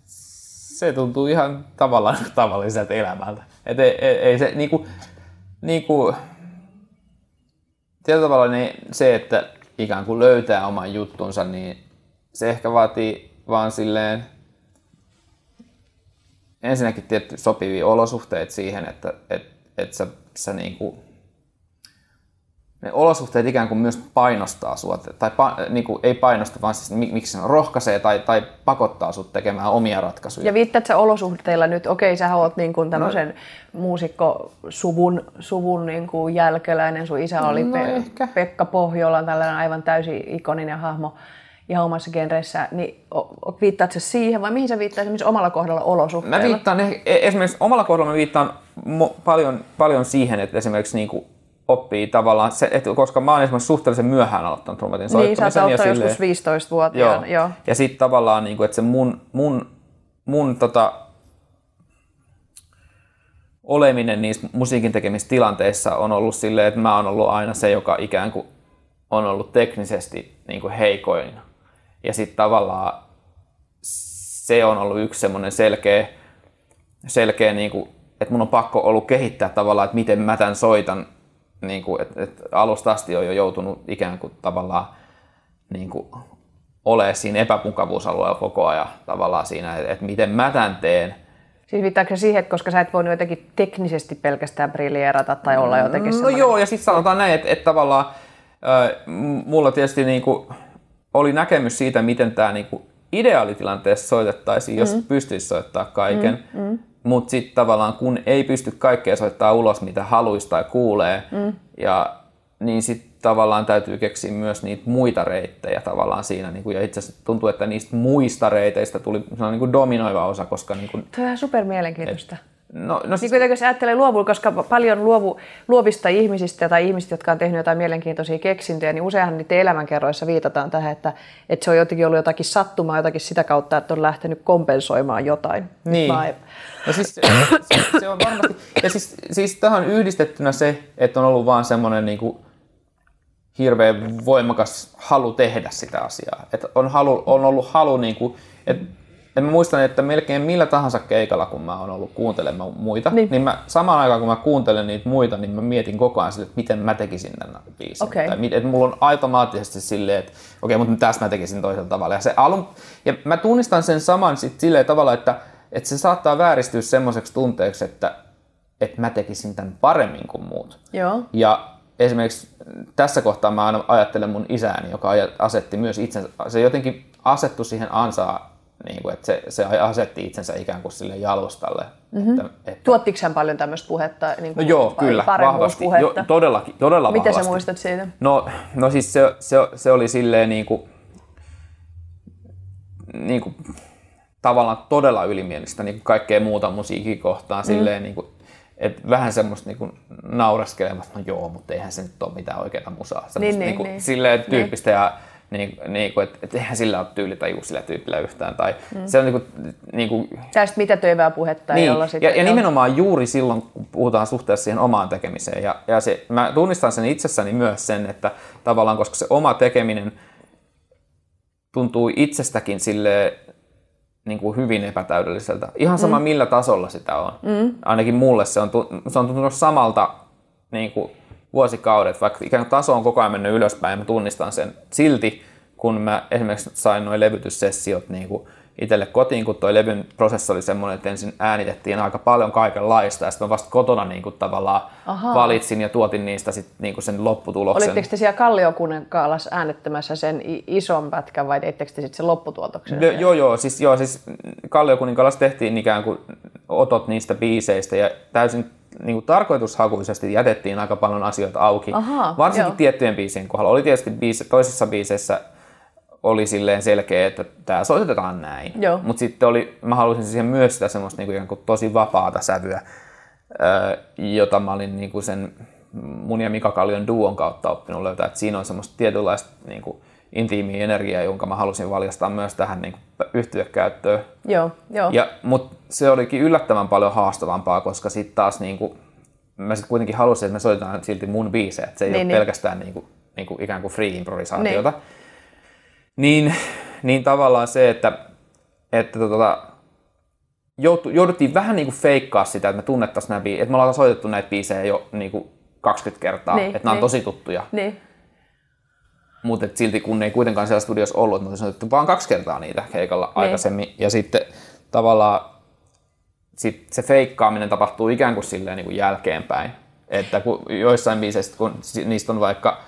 [SPEAKER 1] se tuntuu ihan tavallaan tavalliselta elämältä. Et ei, ei, ei se, niin kuin, niin kuin, tietyllä tavalla niin se, että ikään kuin löytää oman juttunsa, niin se ehkä vaatii vaan silleen ensinnäkin tietty sopivia olosuhteita siihen, että et, et sä, sä niin kuin ne olosuhteet ikään kuin myös painostaa sua, tai pa, niin kuin, ei painosta, vaan siis miksi se rohkaisee tai, tai pakottaa sut tekemään omia ratkaisuja.
[SPEAKER 2] Ja viittaat sä olosuhteilla nyt, okei sä oot niin kuin tämmöisen no. muusikkosuvun suvun niin kuin jälkeläinen, sun isä oli no, Pe- ehkä. Pekka Pohjola, tällainen aivan täysin ikoninen hahmo ihan omassa genreissä, niin viittaat sä siihen vai mihin sä viittaat esimerkiksi omalla kohdalla olosuhteilla?
[SPEAKER 1] Mä viittaan, e- esimerkiksi omalla kohdalla mä viittaan paljon, paljon siihen, että esimerkiksi niin kuin oppii tavallaan, se, että koska mä oon esimerkiksi suhteellisen myöhään aloittanut trumpetin
[SPEAKER 2] soittamisen. Niin, sä oot joskus 15-vuotiaana.
[SPEAKER 1] Joo. joo. Ja sitten tavallaan, niin kuin, että se mun, mun, mun tota, oleminen niissä musiikin tekemistilanteissa on ollut silleen, että mä oon ollut aina se, joka ikään kuin on ollut teknisesti niin kuin heikoin. Ja sitten tavallaan se on ollut yksi semmoinen selkeä, selkeä niin kuin, että mun on pakko ollut kehittää tavallaan, että miten mä tämän soitan niin kuin, että, että alusta asti on jo joutunut ikään kuin tavallaan niin kuin, ole siinä epämukavuusalueella koko ajan tavallaan siinä, että, että miten mä tämän teen.
[SPEAKER 2] Siis viittaako se siihen, että koska sä et voinut jotenkin teknisesti pelkästään briljeerata tai olla jotenkin
[SPEAKER 1] No
[SPEAKER 2] semmoinen...
[SPEAKER 1] joo, ja sitten sanotaan näin, että, että tavallaan äh, mulla tietysti niin kuin, oli näkemys siitä, miten tämä niin kuin, ideaalitilanteessa soitettaisiin, jos mm. pystyisi soittaa kaiken. Mm. Mm. Mutta sitten tavallaan kun ei pysty kaikkea soittaa ulos, mitä haluaisi tai kuulee, mm. ja, niin sitten tavallaan täytyy keksiä myös niitä muita reittejä tavallaan siinä. Niin kuin, ja itse asiassa tuntuu, että niistä muista reiteistä tuli se on niin kuin dominoiva osa, koska... Niin kuin,
[SPEAKER 2] Tämä on super mielenkiintoista.
[SPEAKER 1] No, no
[SPEAKER 2] Niin kuin jos ajattelee luovuutta, koska paljon luovu, luovista ihmisistä tai ihmisistä, jotka on tehnyt jotain mielenkiintoisia keksintöjä, niin useinhan niiden elämänkerroissa viitataan tähän, että, että se on jotenkin ollut jotakin sattumaa jotakin sitä kautta, että on lähtenyt kompensoimaan jotain.
[SPEAKER 1] Niin.
[SPEAKER 2] Mä en-
[SPEAKER 1] No siis, se, se on varmasti, ja siis, siis tähän yhdistettynä se, että on ollut vaan semmoinen niin kuin hirveän voimakas halu tehdä sitä asiaa. Että on, halu, on ollut halu, niin kuin, että ja mä muistan, että melkein millä tahansa keikalla, kun mä oon ollut kuuntelemaan muita,
[SPEAKER 2] Niin.
[SPEAKER 1] niin, mä, samaan aikaan kun mä kuuntelen niitä muita, niin mä mietin koko ajan sille, että miten mä tekisin tämän biisin.
[SPEAKER 2] Okei.
[SPEAKER 1] Tai että mulla on automaattisesti silleen, että okei, mutta tässä mä tekisin toisella tavalla. Ja, se alun, ja mä tunnistan sen saman sit silleen tavalla, että, että se saattaa vääristyä semmoiseksi tunteeksi, että, että mä tekisin tämän paremmin kuin muut.
[SPEAKER 2] Joo.
[SPEAKER 1] Ja esimerkiksi tässä kohtaa mä aina ajattelen mun isääni, joka asetti myös itsensä, se jotenkin asettu siihen ansaan, niin kuin, että se, se asetti itsensä ikään kuin sille jalustalle. Mm-hmm. Että, että,
[SPEAKER 2] Tuottiko hän paljon tämmöistä puhetta? Niin
[SPEAKER 1] no
[SPEAKER 2] kuin
[SPEAKER 1] joo, kyllä, vahvasti. Jo,
[SPEAKER 2] paremmuuspuhetta?
[SPEAKER 1] todellakin, todella
[SPEAKER 2] Miten
[SPEAKER 1] vahvasti.
[SPEAKER 2] sä muistat siitä?
[SPEAKER 1] No, no siis se, se, se oli silleen niin kuin, niin kuin, tavallaan todella ylimielistä niin kuin kaikkea muuta musiikkia kohtaan. Mm. Silleen, niin kuin, et vähän semmoista niin kuin, naureskelemasta, no joo, mutta eihän se nyt ole mitään oikeaa musaa. Semmoista
[SPEAKER 2] Niin,
[SPEAKER 1] niin,
[SPEAKER 2] niin,
[SPEAKER 1] kuin,
[SPEAKER 2] niin.
[SPEAKER 1] Silleen tyyppistä ja niin, niin kuin, että et eihän sillä ole tyylitaju sillä tyypillä yhtään. Tai mm. se on niin kuin, niin kuin,
[SPEAKER 2] Tästä mitä töivää puhetta,
[SPEAKER 1] niin,
[SPEAKER 2] jolla sitten...
[SPEAKER 1] ja, ja nimenomaan juuri silloin, kun puhutaan suhteessa siihen omaan tekemiseen. Ja, ja se, mä tunnistan sen itsessäni myös sen, että tavallaan koska se oma tekeminen tuntuu itsestäkin sille niin kuin hyvin epätäydelliseltä. Ihan sama mm. millä tasolla sitä on. Mm. Ainakin mulle se on, se on tuntunut samalta niin kuin vuosikaudet, vaikka ikään kuin taso on koko ajan mennyt ylöspäin mä tunnistan sen silti, kun mä esimerkiksi sain nuo levytyssessiot niin kuin itselle kotiin, kun toi levyn prosessi oli semmoinen, että ensin äänitettiin aika paljon kaikenlaista ja sitten mä vasta kotona niin kuin tavallaan
[SPEAKER 2] Ahaa.
[SPEAKER 1] valitsin ja tuotin niistä sit niin kuin sen lopputuloksen.
[SPEAKER 2] Olitteko te siellä Kalliokuninkaalla äänettämässä sen ison pätkän vai teittekö te sitten sen lopputuotoksen?
[SPEAKER 1] No, joo, joo, siis, joo, siis Kalliokuninkalassa tehtiin ikään kuin otot niistä biiseistä ja täysin niin kuin tarkoitushakuisesti jätettiin aika paljon asioita auki.
[SPEAKER 2] Ahaa,
[SPEAKER 1] Varsinkin
[SPEAKER 2] joo.
[SPEAKER 1] tiettyjen biisien kohdalla. Oli tietysti biise, toisissa biiseissä oli silleen selkeä, että tämä soitetaan näin. Mutta sitten oli, mä halusin siihen myös sitä semmoista niin kuin, ikään kuin tosi vapaata sävyä, jota mä olin niin kuin sen mun ja Mika Kallion duon kautta oppinut löytää. Et siinä on semmoista tietynlaista niin kuin, intiimiä energiaa, jonka mä halusin valjastaa myös tähän niin kuin, yhtiökäyttöön.
[SPEAKER 2] Joo, joo.
[SPEAKER 1] Ja, Mutta se olikin yllättävän paljon haastavampaa, koska sitten taas niin kuin, mä sit kuitenkin halusin, että me soitetaan silti mun biisejä, että se ei
[SPEAKER 2] Niin,
[SPEAKER 1] ole
[SPEAKER 2] niin.
[SPEAKER 1] pelkästään niin kuin, niin kuin ikään kuin free improvisaatiota. Niin. Niin, niin tavallaan se, että, että tota, jouduttiin vähän niin kuin feikkaa sitä, että me tunnettaisiin nämä biisit, että me ollaan soitettu näitä biisejä jo niin kuin 20 kertaa,
[SPEAKER 2] Niin,
[SPEAKER 1] että nämä on
[SPEAKER 2] niin.
[SPEAKER 1] tosi tuttuja.
[SPEAKER 2] Niin.
[SPEAKER 1] Mutta silti kun ei kuitenkaan siellä studiossa ollut, me oltiin soitettu vaan kaksi kertaa niitä keikalla
[SPEAKER 2] Niin.
[SPEAKER 1] aikaisemmin. Ja sitten tavallaan sit se feikkaaminen tapahtuu ikään kuin silleen niin kuin jälkeenpäin. Että kun joissain biiseistä, kun niistä on vaikka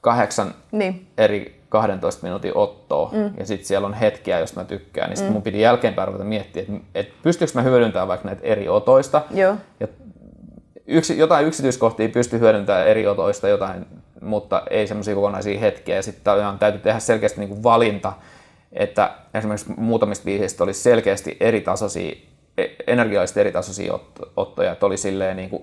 [SPEAKER 1] kahdeksan
[SPEAKER 2] Niin.
[SPEAKER 1] eri 12 minuutin ottoa, mm. ja sitten siellä on hetkiä, josta mä tykkään, niin sitten mm. mun piti jälkeenpäin ruveta miettiä, että, että pystyykö mä hyödyntämään vaikka näitä eri otoista,
[SPEAKER 2] Joo.
[SPEAKER 1] ja yksi, jotain yksityiskohtia pysty hyödyntämään eri otoista jotain, mutta ei semmoisia kokonaisia hetkiä. Ja sitten täytyy tehdä selkeästi niin kuin valinta, että esimerkiksi muutamista biisistä oli selkeästi eri tasoisia, e- energiallisesti eri tasoisia ot- ottoja, että oli silleen niin kuin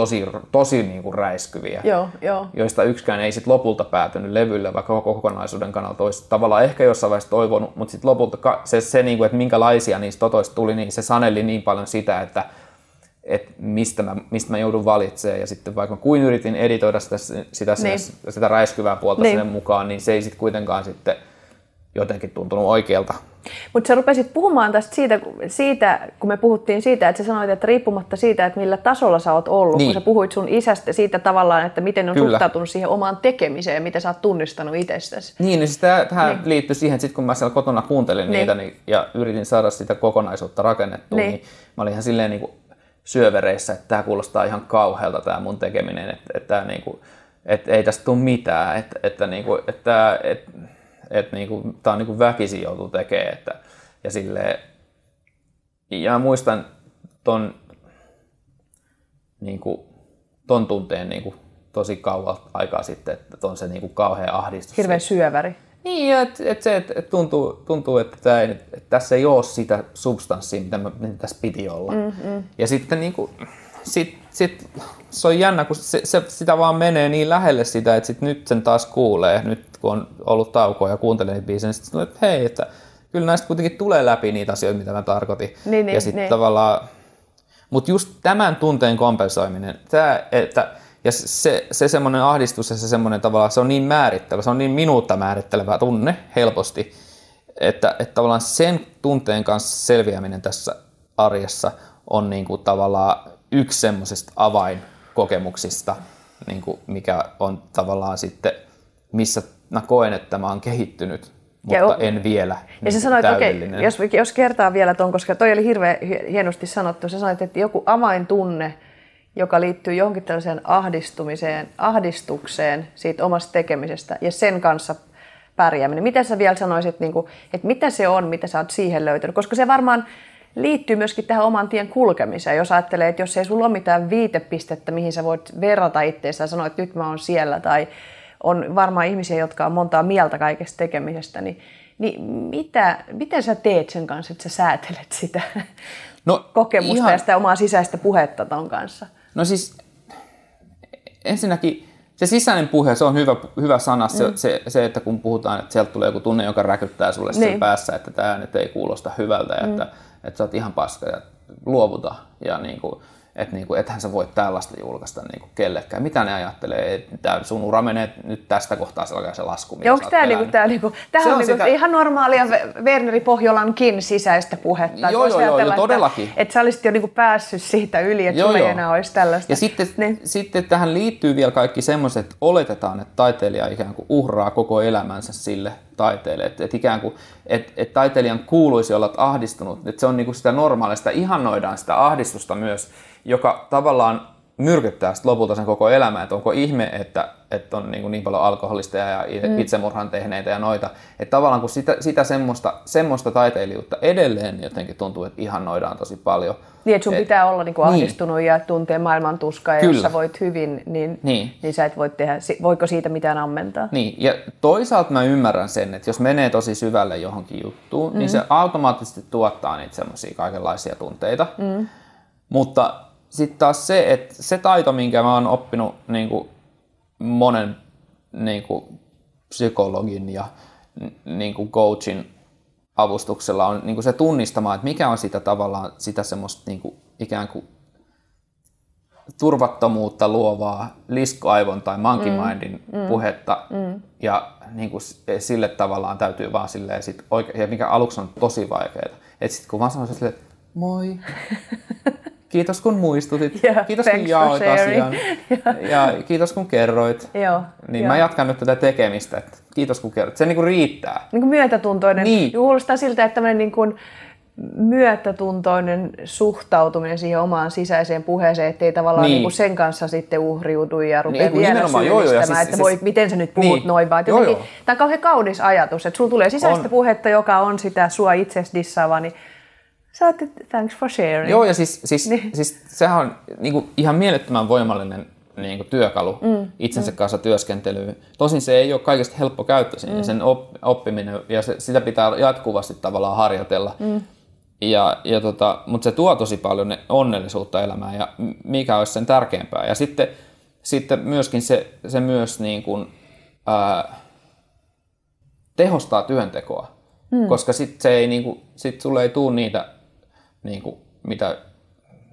[SPEAKER 1] tosi, tosi niin kuin räiskyviä
[SPEAKER 2] Joo, joo.
[SPEAKER 1] joista yksikään ei sit lopulta päätynyt levylle, vaikka koko kokonaisuuden kannalta olisi tavallaan ehkä jossain vaiheessa toivonut, mutta sitten lopulta se, se niin kuin, että minkälaisia niistä totoista tuli, niin se saneli niin paljon sitä, että, että mistä, mä, mistä mä joudun valitsemaan. Ja sitten vaikka mä kuin yritin editoida sitä, sitä,
[SPEAKER 2] Niin.
[SPEAKER 1] sitä, sitä räiskyvää puolta
[SPEAKER 2] Niin.
[SPEAKER 1] sinne mukaan, niin se ei sitten kuitenkaan sitten jotenkin tuntunut oikealta
[SPEAKER 2] Mutta sä rupesit puhumaan tästä siitä, siitä, kun me puhuttiin siitä, että sä sanoit, että riippumatta siitä, että millä tasolla sä oot ollut,
[SPEAKER 1] Niin.
[SPEAKER 2] kun sä puhuit sun isästä siitä tavallaan, että miten on
[SPEAKER 1] Kyllä.
[SPEAKER 2] suhtautunut siihen omaan tekemiseen miten sä oot tunnistanut itsestäsi.
[SPEAKER 1] Niin, niin siis tää, tähän niin. liittyy siihen, että sit kun mä siellä kotona kuuntelin
[SPEAKER 2] Niin.
[SPEAKER 1] niitä niin, ja yritin saada sitä kokonaisuutta rakennettua,
[SPEAKER 2] Niin.
[SPEAKER 1] niin, mä olin ihan silleen niin kuin syövereissä, että tämä kuulostaa ihan kauhealta tämä mun tekeminen, että, että, niin kuin, että ei tästä tule mitään, että, että, niin kuin, että, että, että niin kuin, tämä on niin kuin väkisin joutuu tekemään. Että, ja, silleen, ja muistan ton, niin kuin, ton tunteen niin kuin, tosi kauan aikaa sitten, että on se niin kuin, kauhea ahdistus.
[SPEAKER 2] Hirveän syöväri.
[SPEAKER 1] Niin, ja et, et se, että et tuntuu, tuntuu, että, tää ei, että tässä ei ole sitä substanssia, mitä, mä, mitä tässä piti olla. Mm-hmm. Ja sitten niin kuin, sit, sit, se on jännä, kun se, se, sitä vaan menee niin lähelle sitä, että sit nyt sen taas kuulee, nyt kun on ollut taukoa ja kuuntelee niitä biisejä, niin sitten että hei, että kyllä näistä kuitenkin tulee läpi niitä asioita, mitä mä tarkoitin.
[SPEAKER 2] Niin, niin,
[SPEAKER 1] ja sitten
[SPEAKER 2] niin.
[SPEAKER 1] tavallaan, mutta just tämän tunteen kompensoiminen, tämä, että ja se, se semmoinen ahdistus ja se semmoinen tavallaan, se on niin määrittelevä, se on niin minuutta määrittelevä tunne helposti, että, että tavallaan sen tunteen kanssa selviäminen tässä arjessa on niin kuin tavallaan yksi semmoisesta avainkokemuksista, niin kuin mikä on tavallaan sitten, missä mä koen, että mä oon kehittynyt, mutta
[SPEAKER 2] Ja
[SPEAKER 1] en vielä
[SPEAKER 2] Ja sä
[SPEAKER 1] niin
[SPEAKER 2] sanoit, okei,
[SPEAKER 1] täydellinen.
[SPEAKER 2] jos, jos kertaa vielä ton, koska toi oli hirveän hie- hienosti sanottu, sä sanoit, että joku avaintunne, joka liittyy johonkin tällaiseen ahdistumiseen, ahdistukseen siitä omasta tekemisestä ja sen kanssa pärjääminen. Mitä sä vielä sanoisit, niin kuin, että mitä se on, mitä sä oot siihen löytänyt? Koska se varmaan liittyy myöskin tähän oman tien kulkemiseen. Jos ajattelee, että jos ei sulla ole mitään viitepistettä, mihin sä voit verrata itseäsi ja sanoa, että nyt mä oon siellä, tai on varmaan ihmisiä, jotka on montaa mieltä kaikesta tekemisestä, niin, niin mitä, miten sä teet sen kanssa, että sä säätelet sitä
[SPEAKER 1] no,
[SPEAKER 2] kokemusta
[SPEAKER 1] ihan-
[SPEAKER 2] ja sitä omaa sisäistä puhetta ton kanssa?
[SPEAKER 1] No siis ensinnäkin se sisäinen puhe, se on hyvä, hyvä sana, se, mm. se, se, että kun puhutaan, että sieltä tulee joku tunne, joka räkyttää sulle niin. Sen päässä, että tämä nyt ei kuulosta hyvältä, mm. että, että sä oot ihan paska ja luovuta ja niin kuin, että niin kuin, ethän sä voi tällaista julkaista niin kuin kellekään. Mitä ne ajattelee, että sun ura menee nyt tästä kohtaa se alkaa se lasku, mitä
[SPEAKER 2] onko tämä niinku, tää niinku, tää
[SPEAKER 1] Se
[SPEAKER 2] on
[SPEAKER 1] on
[SPEAKER 2] niinku
[SPEAKER 1] sitä-
[SPEAKER 2] ihan normaalia Werneri Pohjolankin sisäistä puhetta?
[SPEAKER 1] Joo, joo, joo, joo, todellakin.
[SPEAKER 2] Että, että sä olisit jo niinku päässyt siitä yli, että
[SPEAKER 1] Joo,
[SPEAKER 2] sulla ei
[SPEAKER 1] joo.
[SPEAKER 2] enää olisi tällaista.
[SPEAKER 1] Ja sitten,
[SPEAKER 2] niin.
[SPEAKER 1] sitten tähän liittyy vielä kaikki semmoiset, että oletetaan, että taiteilija ikään kuin uhraa koko elämänsä sille taiteelle. Että, että ikään kuin, että, että taiteilijan kuuluisi olla ahdistunut. Että se on niin kuin sitä normaalia, sitä ihannoidaan sitä ahdistusta myös, joka tavallaan myrkyttää sitten lopulta sen koko elämän, että onko ihme, että, että on niin, niin paljon alkoholisteja ja mm. itsemurhan tehneitä ja noita. Että tavallaan kun sitä, sitä semmoista, semmoista taiteilijuutta edelleen jotenkin tuntuu, että ihannoidaan tosi paljon.
[SPEAKER 2] Niin, että sun
[SPEAKER 1] Et-
[SPEAKER 2] pitää olla niinku
[SPEAKER 1] Niin.
[SPEAKER 2] ahdistunut ja tuntee maailman tuskaa, ja jos
[SPEAKER 1] Kyllä.
[SPEAKER 2] sä voit hyvin, niin,
[SPEAKER 1] Niin.
[SPEAKER 2] niin sä et voi tehdä, voiko siitä mitään ammentaa?
[SPEAKER 1] Niin, ja toisaalta mä ymmärrän sen, että jos menee tosi syvälle johonkin juttuun, mm. niin se automaattisesti tuottaa niitä semmoisia kaikenlaisia tunteita. Mm. Mutta sitten taas se, että se taito, minkä mä oon oppinut niin kuin monen niin kuin psykologin ja niin kuin coachin avustuksella on niin kuin se tunnistamaan, että mikä on sitä tavallaan sitä semmoista niin kuin ikään kuin turvattomuutta luovaa liskoaivon tai monkey mindin mm, puhetta. Mm. Ja niin kuin sille tavallaan täytyy vaan silleen sit oike- ja mikä aluksi on tosi vaikeaa. Että sitten kun vaan sanoo silleen, että moi, kiitos kun muistutit,
[SPEAKER 2] Yeah,
[SPEAKER 1] kiitos kun jaoit asian ja kiitos kun kerroit.
[SPEAKER 2] Joo,
[SPEAKER 1] Niin
[SPEAKER 2] joo.
[SPEAKER 1] mä jatkan nyt tätä tekemistä, että kiitos kun kerroit. Se niin kuin riittää.
[SPEAKER 2] niin kuin myötätuntoinen.
[SPEAKER 1] Niin.
[SPEAKER 2] Kuulostaa siltä, että tämmöinen niin kuin myötätuntoinen suhtautuminen siihen omaan sisäiseen puheeseen, ettei tavallaan niin.
[SPEAKER 1] Niin.
[SPEAKER 2] Niin kuin sen kanssa sitten uhriudu ja rupea
[SPEAKER 1] Niin,
[SPEAKER 2] vielä
[SPEAKER 1] nimenomaan, joo, joo, ja
[SPEAKER 2] syyllistämään,
[SPEAKER 1] siis-
[SPEAKER 2] että voi,
[SPEAKER 1] siis-
[SPEAKER 2] miten sä nyt puhut
[SPEAKER 1] Niin.
[SPEAKER 2] noin, vaan
[SPEAKER 1] Joo, joo.
[SPEAKER 2] tämä on kauhean kaunis ajatus, että sulla tulee sisäistä
[SPEAKER 1] On.
[SPEAKER 2] puhetta, joka on sitä sua itsesi dissaavaa, niin sä oot, thanks for sharing.
[SPEAKER 1] Joo, ja siis, siis,
[SPEAKER 2] Niin.
[SPEAKER 1] siis sehän on niin kuin, ihan mielettömän voimallinen niin kuin, työkalu mm. itsensä mm. kanssa työskentelyyn. Tosin se ei ole kaikista helppo käyttöisin, mm. ja sen op, oppiminen, ja se, sitä pitää jatkuvasti tavallaan harjoitella. Mm. Ja, ja tota, mutta se tuo tosi paljon ne- onnellisuutta elämään, ja mikä olisi sen tärkeämpää. Ja sitten, sitten myöskin se, se myös niin kuin, ää, tehostaa työntekoa, mm. koska sitten se ei, niin kuin, sit sulle ei tule niitä, niin kuin, mitä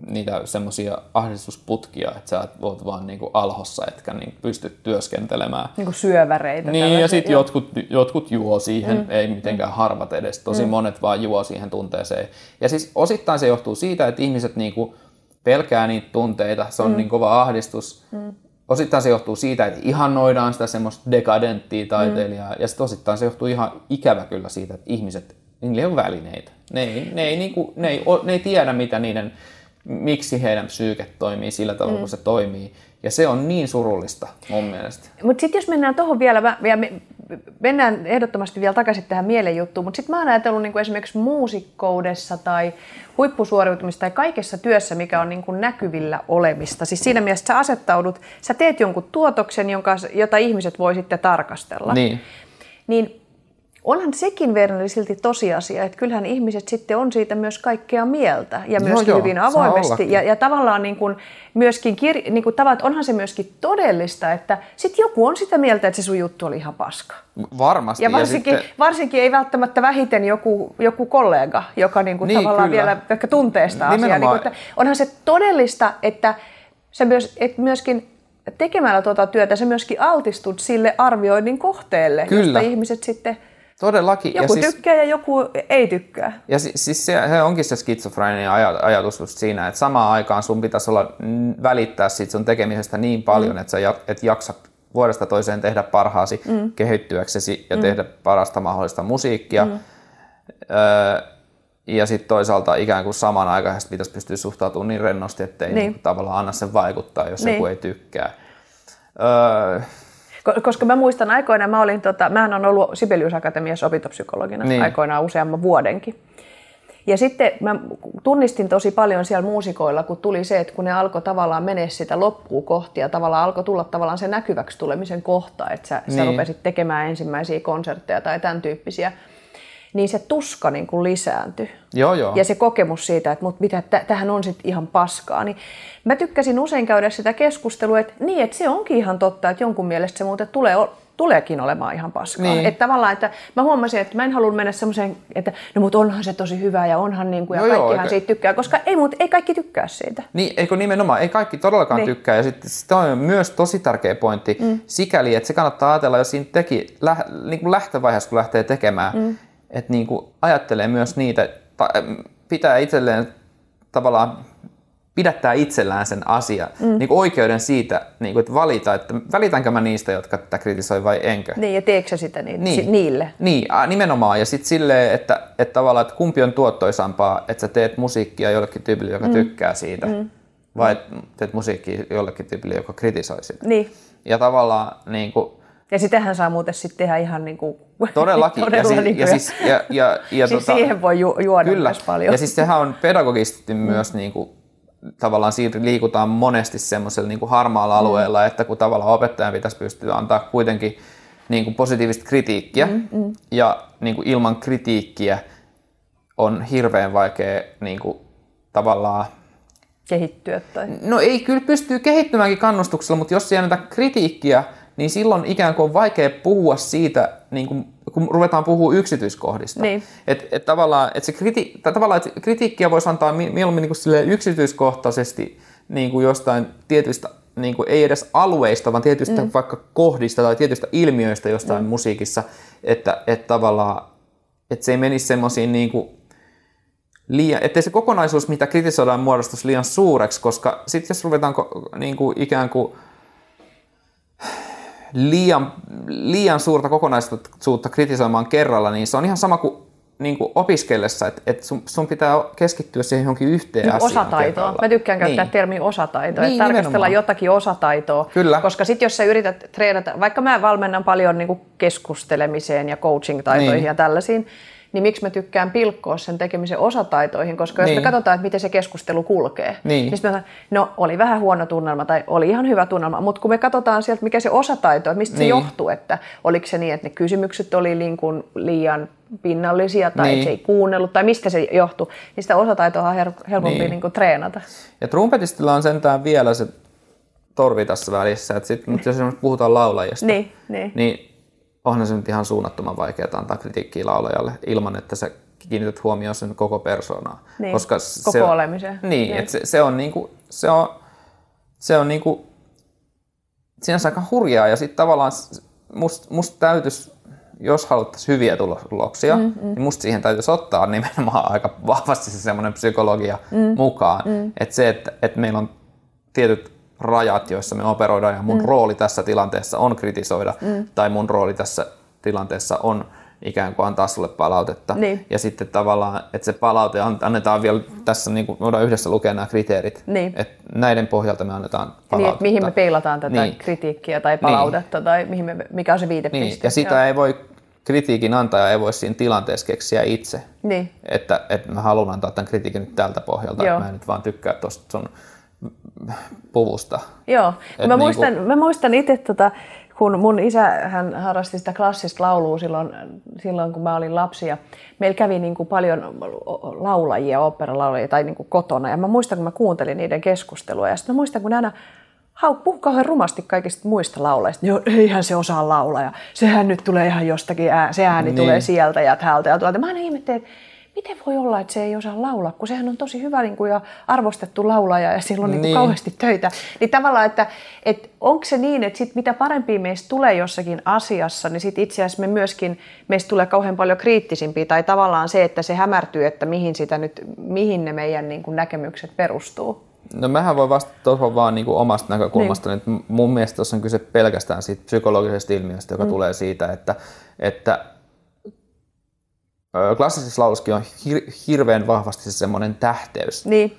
[SPEAKER 1] niitä semmoisia ahdistusputkia, että sä oot vaan niinku alhossa, etkä niin pysty työskentelemään.
[SPEAKER 2] Niin kuin syöväreitä.
[SPEAKER 1] Niin, ja sitten jotkut, jotkut juo siihen, mm. ei mitenkään mm. harvat edes, tosi mm. monet vaan juo siihen tunteeseen. Ja siis osittain se johtuu siitä, että ihmiset niinku pelkää niitä tunteita, se on mm. niin kova ahdistus. Mm. Osittain se johtuu siitä, että ihannoidaan sitä semmoista dekadenttia taiteilijaa, mm. ja sitten osittain se johtuu ihan ikävä kyllä siitä, että ihmiset, niillä ei ole välineitä. Ne ei, ne ei, niinku, ne ei, ne ei tiedä, mitä niiden, miksi heidän psyyke toimii sillä tavalla, mm. kun se toimii. Ja se on niin surullista mun mielestä.
[SPEAKER 2] Mutta sitten jos mennään tuohon vielä, mä, ja me, mennään ehdottomasti vielä takaisin tähän mielenjuttuun, mutta sitten mä oon ajatellut niin kuin esimerkiksi muusikkoudessa tai huippusuoriutumista tai kaikessa työssä, mikä on niin kuin näkyvillä olemista. Siis siinä mielessä sä asettaudut, sä teet jonkun tuotoksen, jonka, jota ihmiset voi sitten tarkastella.
[SPEAKER 1] Niin.
[SPEAKER 2] Niin onhan sekin Verneri silti tosiasia, että kyllähän ihmiset sitten on siitä myös kaikkea mieltä ja
[SPEAKER 1] Joo,
[SPEAKER 2] myöskin
[SPEAKER 1] joo,
[SPEAKER 2] hyvin avoimesti. Ja, ja tavallaan niin kuin myöskin, kir- niin kuin tavallaan, että onhan se myöskin todellista, että sitten joku on sitä mieltä, että se sun juttu oli ihan paska.
[SPEAKER 1] Varmasti.
[SPEAKER 2] Ja varsinkin,
[SPEAKER 1] sitten,
[SPEAKER 2] varsinkin ei välttämättä vähiten joku, joku kollega, joka niin kuin
[SPEAKER 1] Niin,
[SPEAKER 2] tavallaan
[SPEAKER 1] kyllä.
[SPEAKER 2] vielä ehkä tuntee sitä asiaa. Niin
[SPEAKER 1] Nimenomaan.
[SPEAKER 2] kuin, että onhan se todellista, että sä myös, et myöskin tekemällä tuota työtä, sä myöskin altistut sille arvioinnin kohteelle,
[SPEAKER 1] Kyllä.
[SPEAKER 2] josta ihmiset sitten,
[SPEAKER 1] todellakin.
[SPEAKER 2] joku
[SPEAKER 1] ja siis,
[SPEAKER 2] tykkää ja joku ei tykkää.
[SPEAKER 1] Ja si- siis se, se onkin se skitsofreeninen aj- ajatus just siinä, että samaan aikaan sun pitäisi olla välittää siitä sun tekemisestä niin paljon, mm. että sä et jaksat vuodesta toiseen tehdä parhaasi mm. kehittyäksesi ja mm. tehdä parasta mahdollista musiikkia. Mm. Öö, ja sitten toisaalta ikään kuin samanaikaisesti pitäisi pystyä suhtautumaan niin rennosti, ettei
[SPEAKER 2] Niin.
[SPEAKER 1] niin. tavallaan anna sen vaikuttaa, jos
[SPEAKER 2] Niin.
[SPEAKER 1] joku ei tykkää. Öö,
[SPEAKER 2] Koska mä muistan aikoinaan, mä olin, tota, mähän on ollut Sibelius Akatemiassa opintopsykologina
[SPEAKER 1] Niin.
[SPEAKER 2] aikoinaan useamman vuodenkin. Ja sitten mä tunnistin tosi paljon siellä muusikoilla, kun tuli se, että kun ne alkoi tavallaan menee sitä loppuun kohti ja tavallaan alkoi tulla tavallaan se näkyväksi tulemisen kohta, että sä, niin. sä rupesit tekemään ensimmäisiä konsertteja tai tämän tyyppisiä, niin se tuska niin kuin lisääntyi.
[SPEAKER 1] joo, joo.
[SPEAKER 2] Ja se kokemus siitä, että mut mitä, tä- tähän on sitten ihan paskaa, niin mä tykkäsin usein käydä sitä keskustelua, että niin, että se onkin ihan totta, että jonkun mielestä se muuten tulee, tuleekin olemaan ihan paskaa.
[SPEAKER 1] Niin.
[SPEAKER 2] Että tavallaan, että mä huomasin, että mä en halua mennä semmoiseen, että no mutta onhan se tosi hyvä ja onhan niin kuin, ja
[SPEAKER 1] Joo, joo,
[SPEAKER 2] kaikkihan
[SPEAKER 1] eikä-
[SPEAKER 2] siitä tykkää, koska ei, mut, ei kaikki tykkää siitä.
[SPEAKER 1] Niin, eikö nimenomaan, ei kaikki todellakaan
[SPEAKER 2] Niin.
[SPEAKER 1] tykkää. Ja sitten se on myös tosi tärkeä pointti mm. sikäli, että se kannattaa ajatella, jos siinä teki, läh, niin kuin lähtövaiheessa, kun lähtee tekemään, mm. Että niin kuin ajattelee myös niitä, pitää itselleen tavallaan pidättää itsellään sen asian, mm. niin kuin oikeuden siitä, niin kuin, että valita, että välitänkö mä niistä, jotka tätä kritisoi vai enkö.
[SPEAKER 2] Niin, ja teekö sitä niin,
[SPEAKER 1] Niin.
[SPEAKER 2] si- niille?
[SPEAKER 1] Niin, nimenomaan. Ja sitten silleen, että, että tavallaan, että kumpi on tuottoisampaa, että sä teet musiikkia jollekin tyypille, joka mm. tykkää siitä, mm. vai että teet musiikkia jollekin tyypille, joka kritisoi sitä.
[SPEAKER 2] Niin.
[SPEAKER 1] Ja tavallaan niin kuin,
[SPEAKER 2] Ja sitähän saa muuten sitten tehdä ihan niin kuin...
[SPEAKER 1] todellakin.
[SPEAKER 2] todella
[SPEAKER 1] ja, si-
[SPEAKER 2] niin kuin,
[SPEAKER 1] ja, siis, ja, ja, ja
[SPEAKER 2] siis siihen voi ju- juoda
[SPEAKER 1] Kyllä.
[SPEAKER 2] myös paljon.
[SPEAKER 1] Ja siis sehän on pedagogisesti mm. myös niin kuin, tavallaan siitä liikutaan monesti semmoisella niin kuin harmaalla alueella, mm. että kun tavallaan opettajan pitäisi pystyä antaa kuitenkin niin kuin positiivista kritiikkiä, mm, mm. ja niin kuin ilman kritiikkiä on hirveän vaikea niin kuin, tavallaan
[SPEAKER 2] kehittyä. Tai...
[SPEAKER 1] No ei, kyllä pystyy kehittymäänkin kannustuksella, mutta jos ei anneta kritiikkiä, niin silloin ikään kuin on vaikea puhua siitä, niin kuin, kun ruvetaan puhua yksityiskohdista.
[SPEAKER 2] Niin.
[SPEAKER 1] Et, et tavallaan, et se kriti, tavallaan, että kritiikkiä voisi antaa mi- mieluummin niin kuin yksityiskohtaisesti niin kuin jostain tietystä, niin kuin ei edes alueista, vaan tietystä mm. vaikka kohdista tai tietystä ilmiöistä jostain mm. musiikissa, että, että tavallaan, että se ei menisi semmoisiin niin kuin liian, ettei se kokonaisuus, mitä kritisoidaan, muodostuisi liian suureksi, koska sitten jos ruvetaan niin kuin ikään kuin liian, liian suurta kokonaisuutta kritisoimaan kerralla, niin se on ihan sama kuin, niin kuin opiskellessa, että, että sun, sun pitää keskittyä siihen johonkin yhteen
[SPEAKER 2] Niin
[SPEAKER 1] asiaan
[SPEAKER 2] osataitoa.
[SPEAKER 1] kerralla.
[SPEAKER 2] Mä tykkään käyttää
[SPEAKER 1] niin.
[SPEAKER 2] termiä osataito,
[SPEAKER 1] Niin,
[SPEAKER 2] että tarkastellaan
[SPEAKER 1] nimenomaan.
[SPEAKER 2] jotakin osataitoa.
[SPEAKER 1] Kyllä.
[SPEAKER 2] Koska sitten jos sä yrität treenata, vaikka mä valmennan paljon niin keskustelemiseen ja coaching-taitoihin
[SPEAKER 1] Niin.
[SPEAKER 2] ja tällaisiin, niin miksi mä tykkään pilkkoa sen tekemisen osataitoihin, koska jos me
[SPEAKER 1] Niin.
[SPEAKER 2] katsotaan, että miten se keskustelu kulkee,
[SPEAKER 1] Niin.
[SPEAKER 2] niin sitten mä no oli vähän huono tunnelma tai oli ihan hyvä tunnelma, mutta kun me katsotaan sieltä, mikä se osataito, että mistä se
[SPEAKER 1] Niin.
[SPEAKER 2] johtuu, että oliko se niin, että ne kysymykset oli niin kuin liian pinnallisia tai
[SPEAKER 1] Niin.
[SPEAKER 2] se ei kuunnellut tai mistä se johtui, niin sitä osataitoa on her- helpompi
[SPEAKER 1] Niin.
[SPEAKER 2] niin kuin treenata.
[SPEAKER 1] Ja trumpetistilla on sentään vielä se torvi tässä välissä, että sit, mutta jos puhutaan laulajista,
[SPEAKER 2] Niin, niin.
[SPEAKER 1] niin onhan se nyt ihan suunnattoman vaikeaa antaa kritiikkiä laulajalle ilman, että se kiinnität huomioon sen koko persoonaan.
[SPEAKER 2] Niin,
[SPEAKER 1] Koska
[SPEAKER 2] koko
[SPEAKER 1] se on,
[SPEAKER 2] olemiseen.
[SPEAKER 1] Niin,
[SPEAKER 2] Niin.
[SPEAKER 1] että se, se on niinku, se on, se on niinku, sinänsä aika hurjaa ja sitten tavallaan s- must, musta täytyisi, jos haluttaisiin hyviä tuloksia, mm, mm. niin musta siihen täytyisi ottaa nimenomaan aika vahvasti se semmoinen psykologia mm. mukaan. Mm. Että se, että, että meillä on tietyt rajat, joissa me operoidaan ja mun mm. rooli tässä tilanteessa on kritisoida mm. tai mun rooli tässä tilanteessa on ikään kuin antaa sulle palautetta.
[SPEAKER 2] Niin.
[SPEAKER 1] Ja sitten tavallaan, että se palaute an- annetaan vielä tässä, niin kuin voidaan yhdessä lukea nämä kriteerit,
[SPEAKER 2] Niin.
[SPEAKER 1] että näiden pohjalta me annetaan palautetta.
[SPEAKER 2] Niin, että mihin me peilataan tätä
[SPEAKER 1] Niin.
[SPEAKER 2] niin. kritiikkiä tai palautetta niin. tai mihin me, mikä on se viitepiste.
[SPEAKER 1] Niin, ja sitä ei voi, kritiikin antaja ei voi siinä tilanteessa keksiä itse.
[SPEAKER 2] Niin.
[SPEAKER 1] Että, että mä haluan antaa tämän kritiikin nyt tältä pohjalta,
[SPEAKER 2] Joo.
[SPEAKER 1] että mä en nyt vaan tykkää tuosta sun puvusta.
[SPEAKER 2] Joo,
[SPEAKER 1] Et
[SPEAKER 2] mä,
[SPEAKER 1] niinku-
[SPEAKER 2] muistan, mä muistan itse, tota, kun mun isä hän harrasti sitä klassista laulua silloin, silloin, kun mä olin lapsi. Ja meillä kävi niin kuin paljon laulajia, operalaulajia tai niin kuin kotona. Ja mä muistan, kun mä kuuntelin niiden keskustelua. Ja sitten mä muistan, kun ne aina hau, puhu kauhean rumasti kaikista muista laulajista. Joo, eihän se osaa laulaa. Ja sehän nyt tulee ihan jostakin, ää, se ääni
[SPEAKER 1] Niin.
[SPEAKER 2] niin. tulee sieltä ja täältä ja tuolta. Mä aina ihmettelin, että miten voi olla, että se ei osaa laulaa, kun sehän on tosi hyvä niin kuin, ja arvostettu laulaja ja sillä on niin.
[SPEAKER 1] Niin.
[SPEAKER 2] Niin kauheasti töitä. Niin tavallaan, että, että onko se niin, että sit mitä parempia meistä tulee jossakin asiassa, niin sit itse asiassa me myöskin, meistä tulee kauhean paljon kriittisimpiä, tai tavallaan se, että se hämärtyy, että mihin, sitä nyt, mihin ne meidän niin kuin näkemykset perustuu.
[SPEAKER 1] No mähän voi vastata tuohon vaan niin kuin omasta näkökulmasta, niin. että mun mielestä tuossa on kyse pelkästään siitä psykologisesta ilmiöstä, joka mm. tulee siitä, että, että klassisessa laulussakin on hir- hirveän vahvasti se semmoinen tähteys.
[SPEAKER 2] Niin,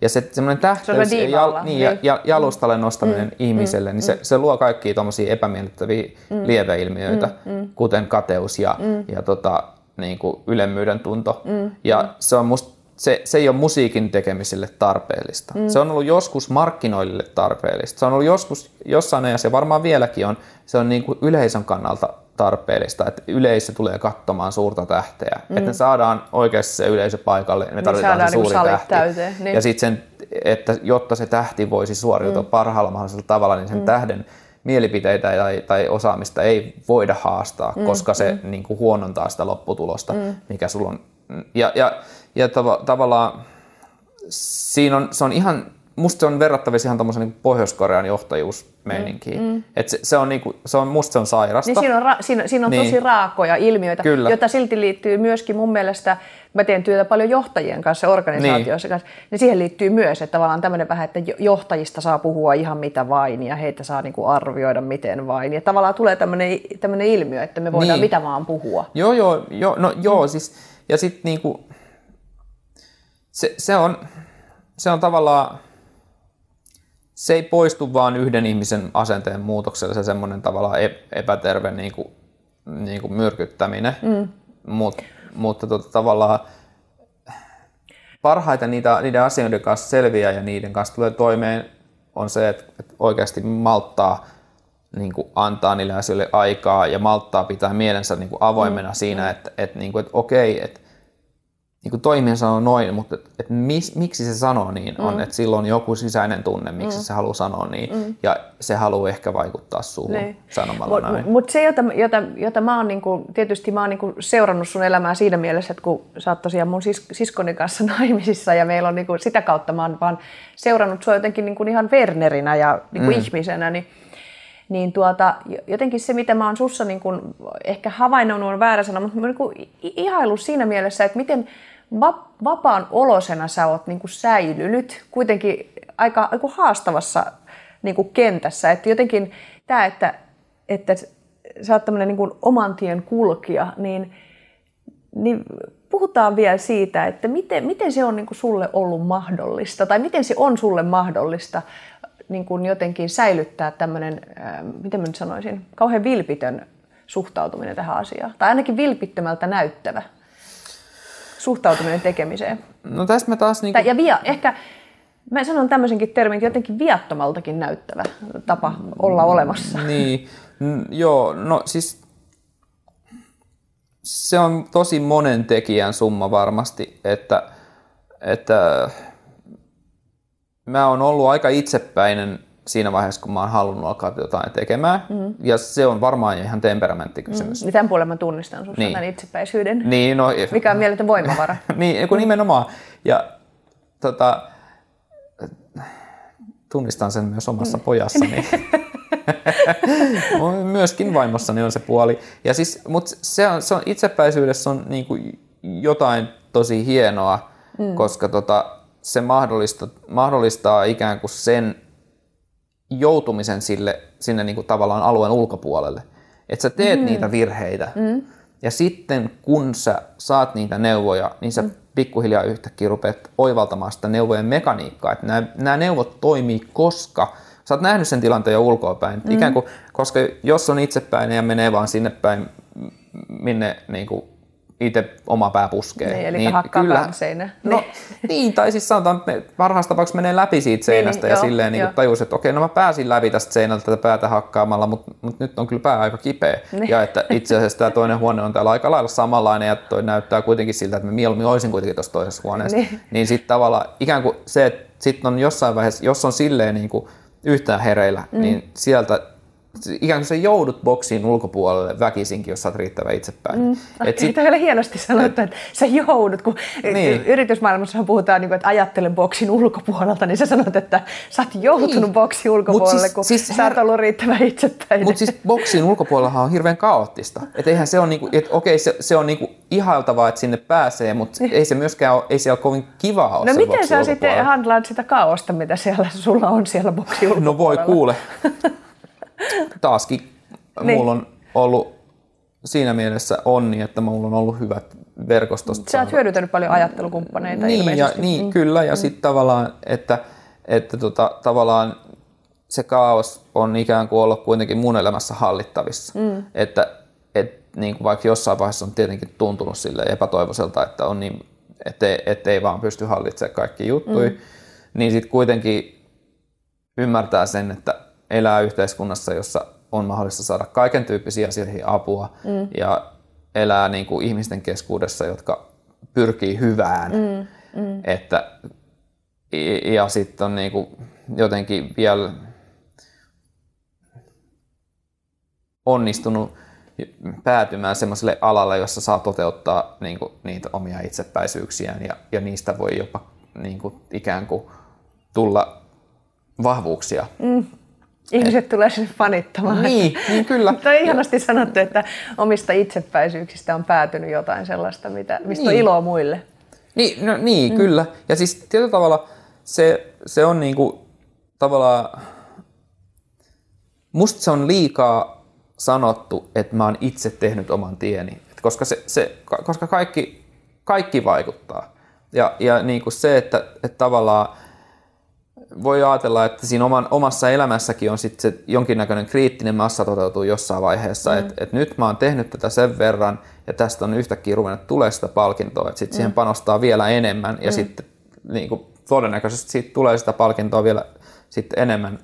[SPEAKER 1] Ja se semmoinen tähteys ja,
[SPEAKER 2] diivalla,
[SPEAKER 1] niin, ja,
[SPEAKER 2] niin.
[SPEAKER 1] ja jalustalle nostaminen mm, ihmiselle, niin se, se luo kaikkia tuommoisia epämiellyttäviä mm. lieveilmiöitä, mm, kuten kateus ja, mm. ja tota, niin kuin ylemmyyden tunto. Mm, ja se, on must, se, se ei ole musiikin tekemiselle tarpeellista. Mm. Se on ollut joskus markkinoille tarpeellista. Se on ollut joskus jossain ajassa, ja varmaan vieläkin on, se on niin kuin yleisön kannalta tarpeellista, että yleisö tulee katsomaan suurta tähteä. Mm. Että me saadaan oikeasti se yleisö paikalle, me tarvitaan
[SPEAKER 2] saadaan
[SPEAKER 1] se
[SPEAKER 2] niinku
[SPEAKER 1] suuri
[SPEAKER 2] salit
[SPEAKER 1] tähti.
[SPEAKER 2] täyteen, niin.
[SPEAKER 1] Ja sitten että jotta se tähti voisi suoriutua mm. parhaalla mahdollisella tavalla, niin sen mm. tähden mielipiteitä tai, tai osaamista ei voida haastaa, mm. koska se mm. niin kuin huonontaa sitä lopputulosta, mm. mikä sulla on. Ja, ja, ja tav- tavallaan siinä on, se on ihan, musta se on verrattavissa ihan tuommoisen niin Pohjois-Korean johtajuusmeininkiin. Mm. Et se, se, on, niin kuin, se on, musta se on sairasta.
[SPEAKER 2] Niin siinä on, ra- siinä, siinä on
[SPEAKER 1] Niin.
[SPEAKER 2] tosi raakoja ilmiöitä,
[SPEAKER 1] Kyllä.
[SPEAKER 2] joita silti liittyy myöskin mun mielestä, mä teen työtä paljon johtajien kanssa, organisaatioissa niin. kanssa, niin siihen liittyy myös, että tavallaan tämmöinen vähän, että jo- johtajista saa puhua ihan mitä vain ja heitä saa niinku arvioida miten vain. Ja tavallaan tulee tämmöinen, ilmiö, että me voidaan
[SPEAKER 1] Niin.
[SPEAKER 2] mitä vaan puhua.
[SPEAKER 1] Joo, joo, joo, no joo, siis, ja sitten niinku, se, se, on, se on tavallaan, se ei poistu vaan yhden ihmisen asenteen muutoksella, se semmoinen tavallaan ep- epäterve niinku, niinku myrkyttäminen, mm. Mut, mutta tota, tavallaan parhaita niitä, niiden asioiden kanssa selviää ja niiden kanssa tulee toimeen on se, että, että oikeasti malttaa niin kuin antaa niille asioille aikaa ja malttaa pitää mielensä niin kuin avoimena mm. siinä, että, että, niin kuin, että okei, että niin kuin toimija sanoo noin, mutta että mis, miksi se sanoo niin on, mm. että silloin on joku sisäinen tunne, miksi mm. se haluaa sanoa niin, mm. ja se haluaa ehkä vaikuttaa suuhun
[SPEAKER 2] Niin.
[SPEAKER 1] sanomalla näin.
[SPEAKER 2] Mutta mut se, jota, jota, jota mä oon niinku, tietysti mä oon niinku seurannut sun elämää siinä mielessä, että kun sä oot tosiaan mun sis, siskoni kanssa naimisissa ja meillä on niinku, sitä kautta mä oon vaan seurannut sua jotenkin niinku ihan Wernerinä ja niinku mm. ihmisenä, niin, niin tuota, jotenkin se, mitä mä oon sussa niinku, ehkä havainnut, on väärä sana, mutta mä oon i- ihailu siinä mielessä, että miten va- vapaan olosena sä oot niinku säilynyt kuitenkin aika, aika haastavassa niin kuin kentässä. Että jotenkin tämä, että, että sä oot tämmöinen niin kuin oman tien kulkija, niin, niin puhutaan vielä siitä, että miten, miten se on niin kuin sulle ollut mahdollista, tai miten se on sulle mahdollista niin kuin jotenkin säilyttää tämmöinen, ää, miten mä nyt sanoisin, kauhean vilpitön suhtautuminen tähän asiaan, tai ainakin vilpittömältä näyttävä suhtautuminen tekemiseen.
[SPEAKER 1] No tässä mä taas... Niin
[SPEAKER 2] Tai, ja via, ehkä mä sanon tämmöisenkin termin, että jotenkin viattomaltakin näyttävä tapa olla olemassa.
[SPEAKER 1] Niin, joo, no siis se on tosi monen tekijän summa varmasti, että, että mä oon ollut aika itsepäinen siinä vaiheessa, kun mä oon halunnut alkaa jotain tekemään. Mm. Ja se on varmaan ihan temperamenttikysymys.
[SPEAKER 2] Niin tämän puolen mä tunnistan sinusta
[SPEAKER 1] Niin.
[SPEAKER 2] itsepäisyyden,
[SPEAKER 1] Niin, no,
[SPEAKER 2] mikä on mieletön voimavara.
[SPEAKER 1] niin, kun nimenomaan. Ja tota, tunnistan sen myös omassa pojassani. Myöskin vaimossani on se puoli. Ja siis, mutta se on, se on, itsepäisyydessä on niin kuin jotain tosi hienoa, mm. koska tota, se mahdollistaa, mahdollistaa ikään kuin sen joutumisen sille, sinne niin kuin tavallaan alueen ulkopuolelle. Että sä teet mm. niitä virheitä. Mm. Ja sitten kun sä saat niitä neuvoja, niin sä mm. pikkuhiljaa yhtäkkiä rupeat oivaltamaan sitä neuvojen mekaniikkaa. Että nämä, nämä neuvot toimii, koska sä oot nähnyt sen tilanteen jo ulkoapäin. Mm. Ikään kuin, koska jos on itsepäinen ja menee vaan sinne päin, minne niin kuin itse oma pää puskee.
[SPEAKER 2] Niin, eli hakkaa kyllä, seinä.
[SPEAKER 1] No, niin, tai siis sanotaan, että parhaassa tapauksessa menee läpi siitä seinästä
[SPEAKER 2] Niin,
[SPEAKER 1] ja
[SPEAKER 2] joo,
[SPEAKER 1] silleen niin tajus, että okei, no mä pääsin läpi tästä seinältä tätä päätä hakkaamalla, mutta, mutta nyt on kyllä pää aika kipeä.
[SPEAKER 2] Niin.
[SPEAKER 1] Ja että itse asiassa tämä toinen huone on täällä aika lailla samanlainen ja toi näyttää kuitenkin siltä, että mä mieluummin olisin kuitenkin tuossa toisessa huoneessa.
[SPEAKER 2] Niin.
[SPEAKER 1] Niin, niin sitten tavallaan ikään kuin se, että sitten on jossain vaiheessa, jos on silleen niin kuin yhtään hereillä, mm. niin sieltä ikään kuin sä joudut boksiin ulkopuolelle väkisinkin, jos sä oot riittävän itsepäin. Mm.
[SPEAKER 2] Et Siitä on vielä hienosti sanottu, että sä joudut, kun
[SPEAKER 1] Niin.
[SPEAKER 2] yritysmaailmassa puhutaan, niin kuin, että ajattelen boksin ulkopuolelta, niin sä sanot, että sä oot joutunut
[SPEAKER 1] Niin.
[SPEAKER 2] boksin ulkopuolelle,
[SPEAKER 1] siis-
[SPEAKER 2] kun
[SPEAKER 1] siis
[SPEAKER 2] sä oot
[SPEAKER 1] her-
[SPEAKER 2] ollut riittävän itsepäinen.
[SPEAKER 1] Mutta siis boksin ulkopuolellahan on hirveän kaoottista. Että eihän se on niinku, että okei, se, se on niinku ihailtavaa, että sinne pääsee, mutta ei se myöskään ole, ei siellä kovin kivaa ole
[SPEAKER 2] no miten sä sitten handlaat sitä kaaosta, mitä siellä sulla on siellä boksin ulkopuolella?
[SPEAKER 1] No voi kuule. Taaskin
[SPEAKER 2] Niin.
[SPEAKER 1] mulla on ollut siinä mielessä onni, että mulla on ollut hyvät verkostot.
[SPEAKER 2] Sä oot hyödyntänyt paljon ajattelukumppaneita
[SPEAKER 1] niin, ja, niin mm. kyllä, ja sitten tavallaan, että, että tota, tavallaan se kaos on ikään kuin ollut kuitenkin mun elämässä hallittavissa. Mm. Että et, niin kuin vaikka jossain vaiheessa on tietenkin tuntunut sille epätoivoiselta, että on niin, ettei, ettei vaan pysty hallitsemaan kaikki juttuja, mm. niin sitten kuitenkin ymmärtää sen, että elää yhteiskunnassa, jossa on mahdollista saada kaiken tyyppisiä asioihin apua mm. ja elää niin kuin ihmisten keskuudessa, jotka pyrkii hyvään. Mm. Mm. Että, ja- sitten on niin kuin jotenkin vielä onnistunut päätymään semmoiselle alalle, jossa saa toteuttaa niin kuin, niitä omia itsepäisyyksiään ja, ja niistä voi jopa niin kuin, ikään kuin tulla vahvuuksia.
[SPEAKER 2] Ihmiset tulee sinne fanittamaan.
[SPEAKER 1] Niin, niin kyllä.
[SPEAKER 2] Tuo on ihanasti sanottu, että omista itsepäisyyksistä on päätynyt jotain sellaista, mitä, mistä on
[SPEAKER 1] Niin.
[SPEAKER 2] iloa muille.
[SPEAKER 1] Niin, no, niin mm. kyllä. Ja siis tietyllä tavalla se, se on niinku tavallaan, musta se on liikaa sanottu, että mä oon itse tehnyt oman tieni. Et koska, se, se, ka- koska kaikki, kaikki vaikuttaa. Ja, ja niinku se, että, että tavallaan voi ajatella, että siinä oman, omassa elämässäkin on sitten se jonkinnäköinen kriittinen massa toteutuu jossain vaiheessa, mm. että et nyt mä oon tehnyt tätä sen verran ja tästä on yhtäkkiä ruvennut tulee sitä palkintoa, että sitten mm. siihen panostaa vielä enemmän ja mm. sitten niin kuin, todennäköisesti siitä tulee sitä palkintoa vielä sitten enemmän,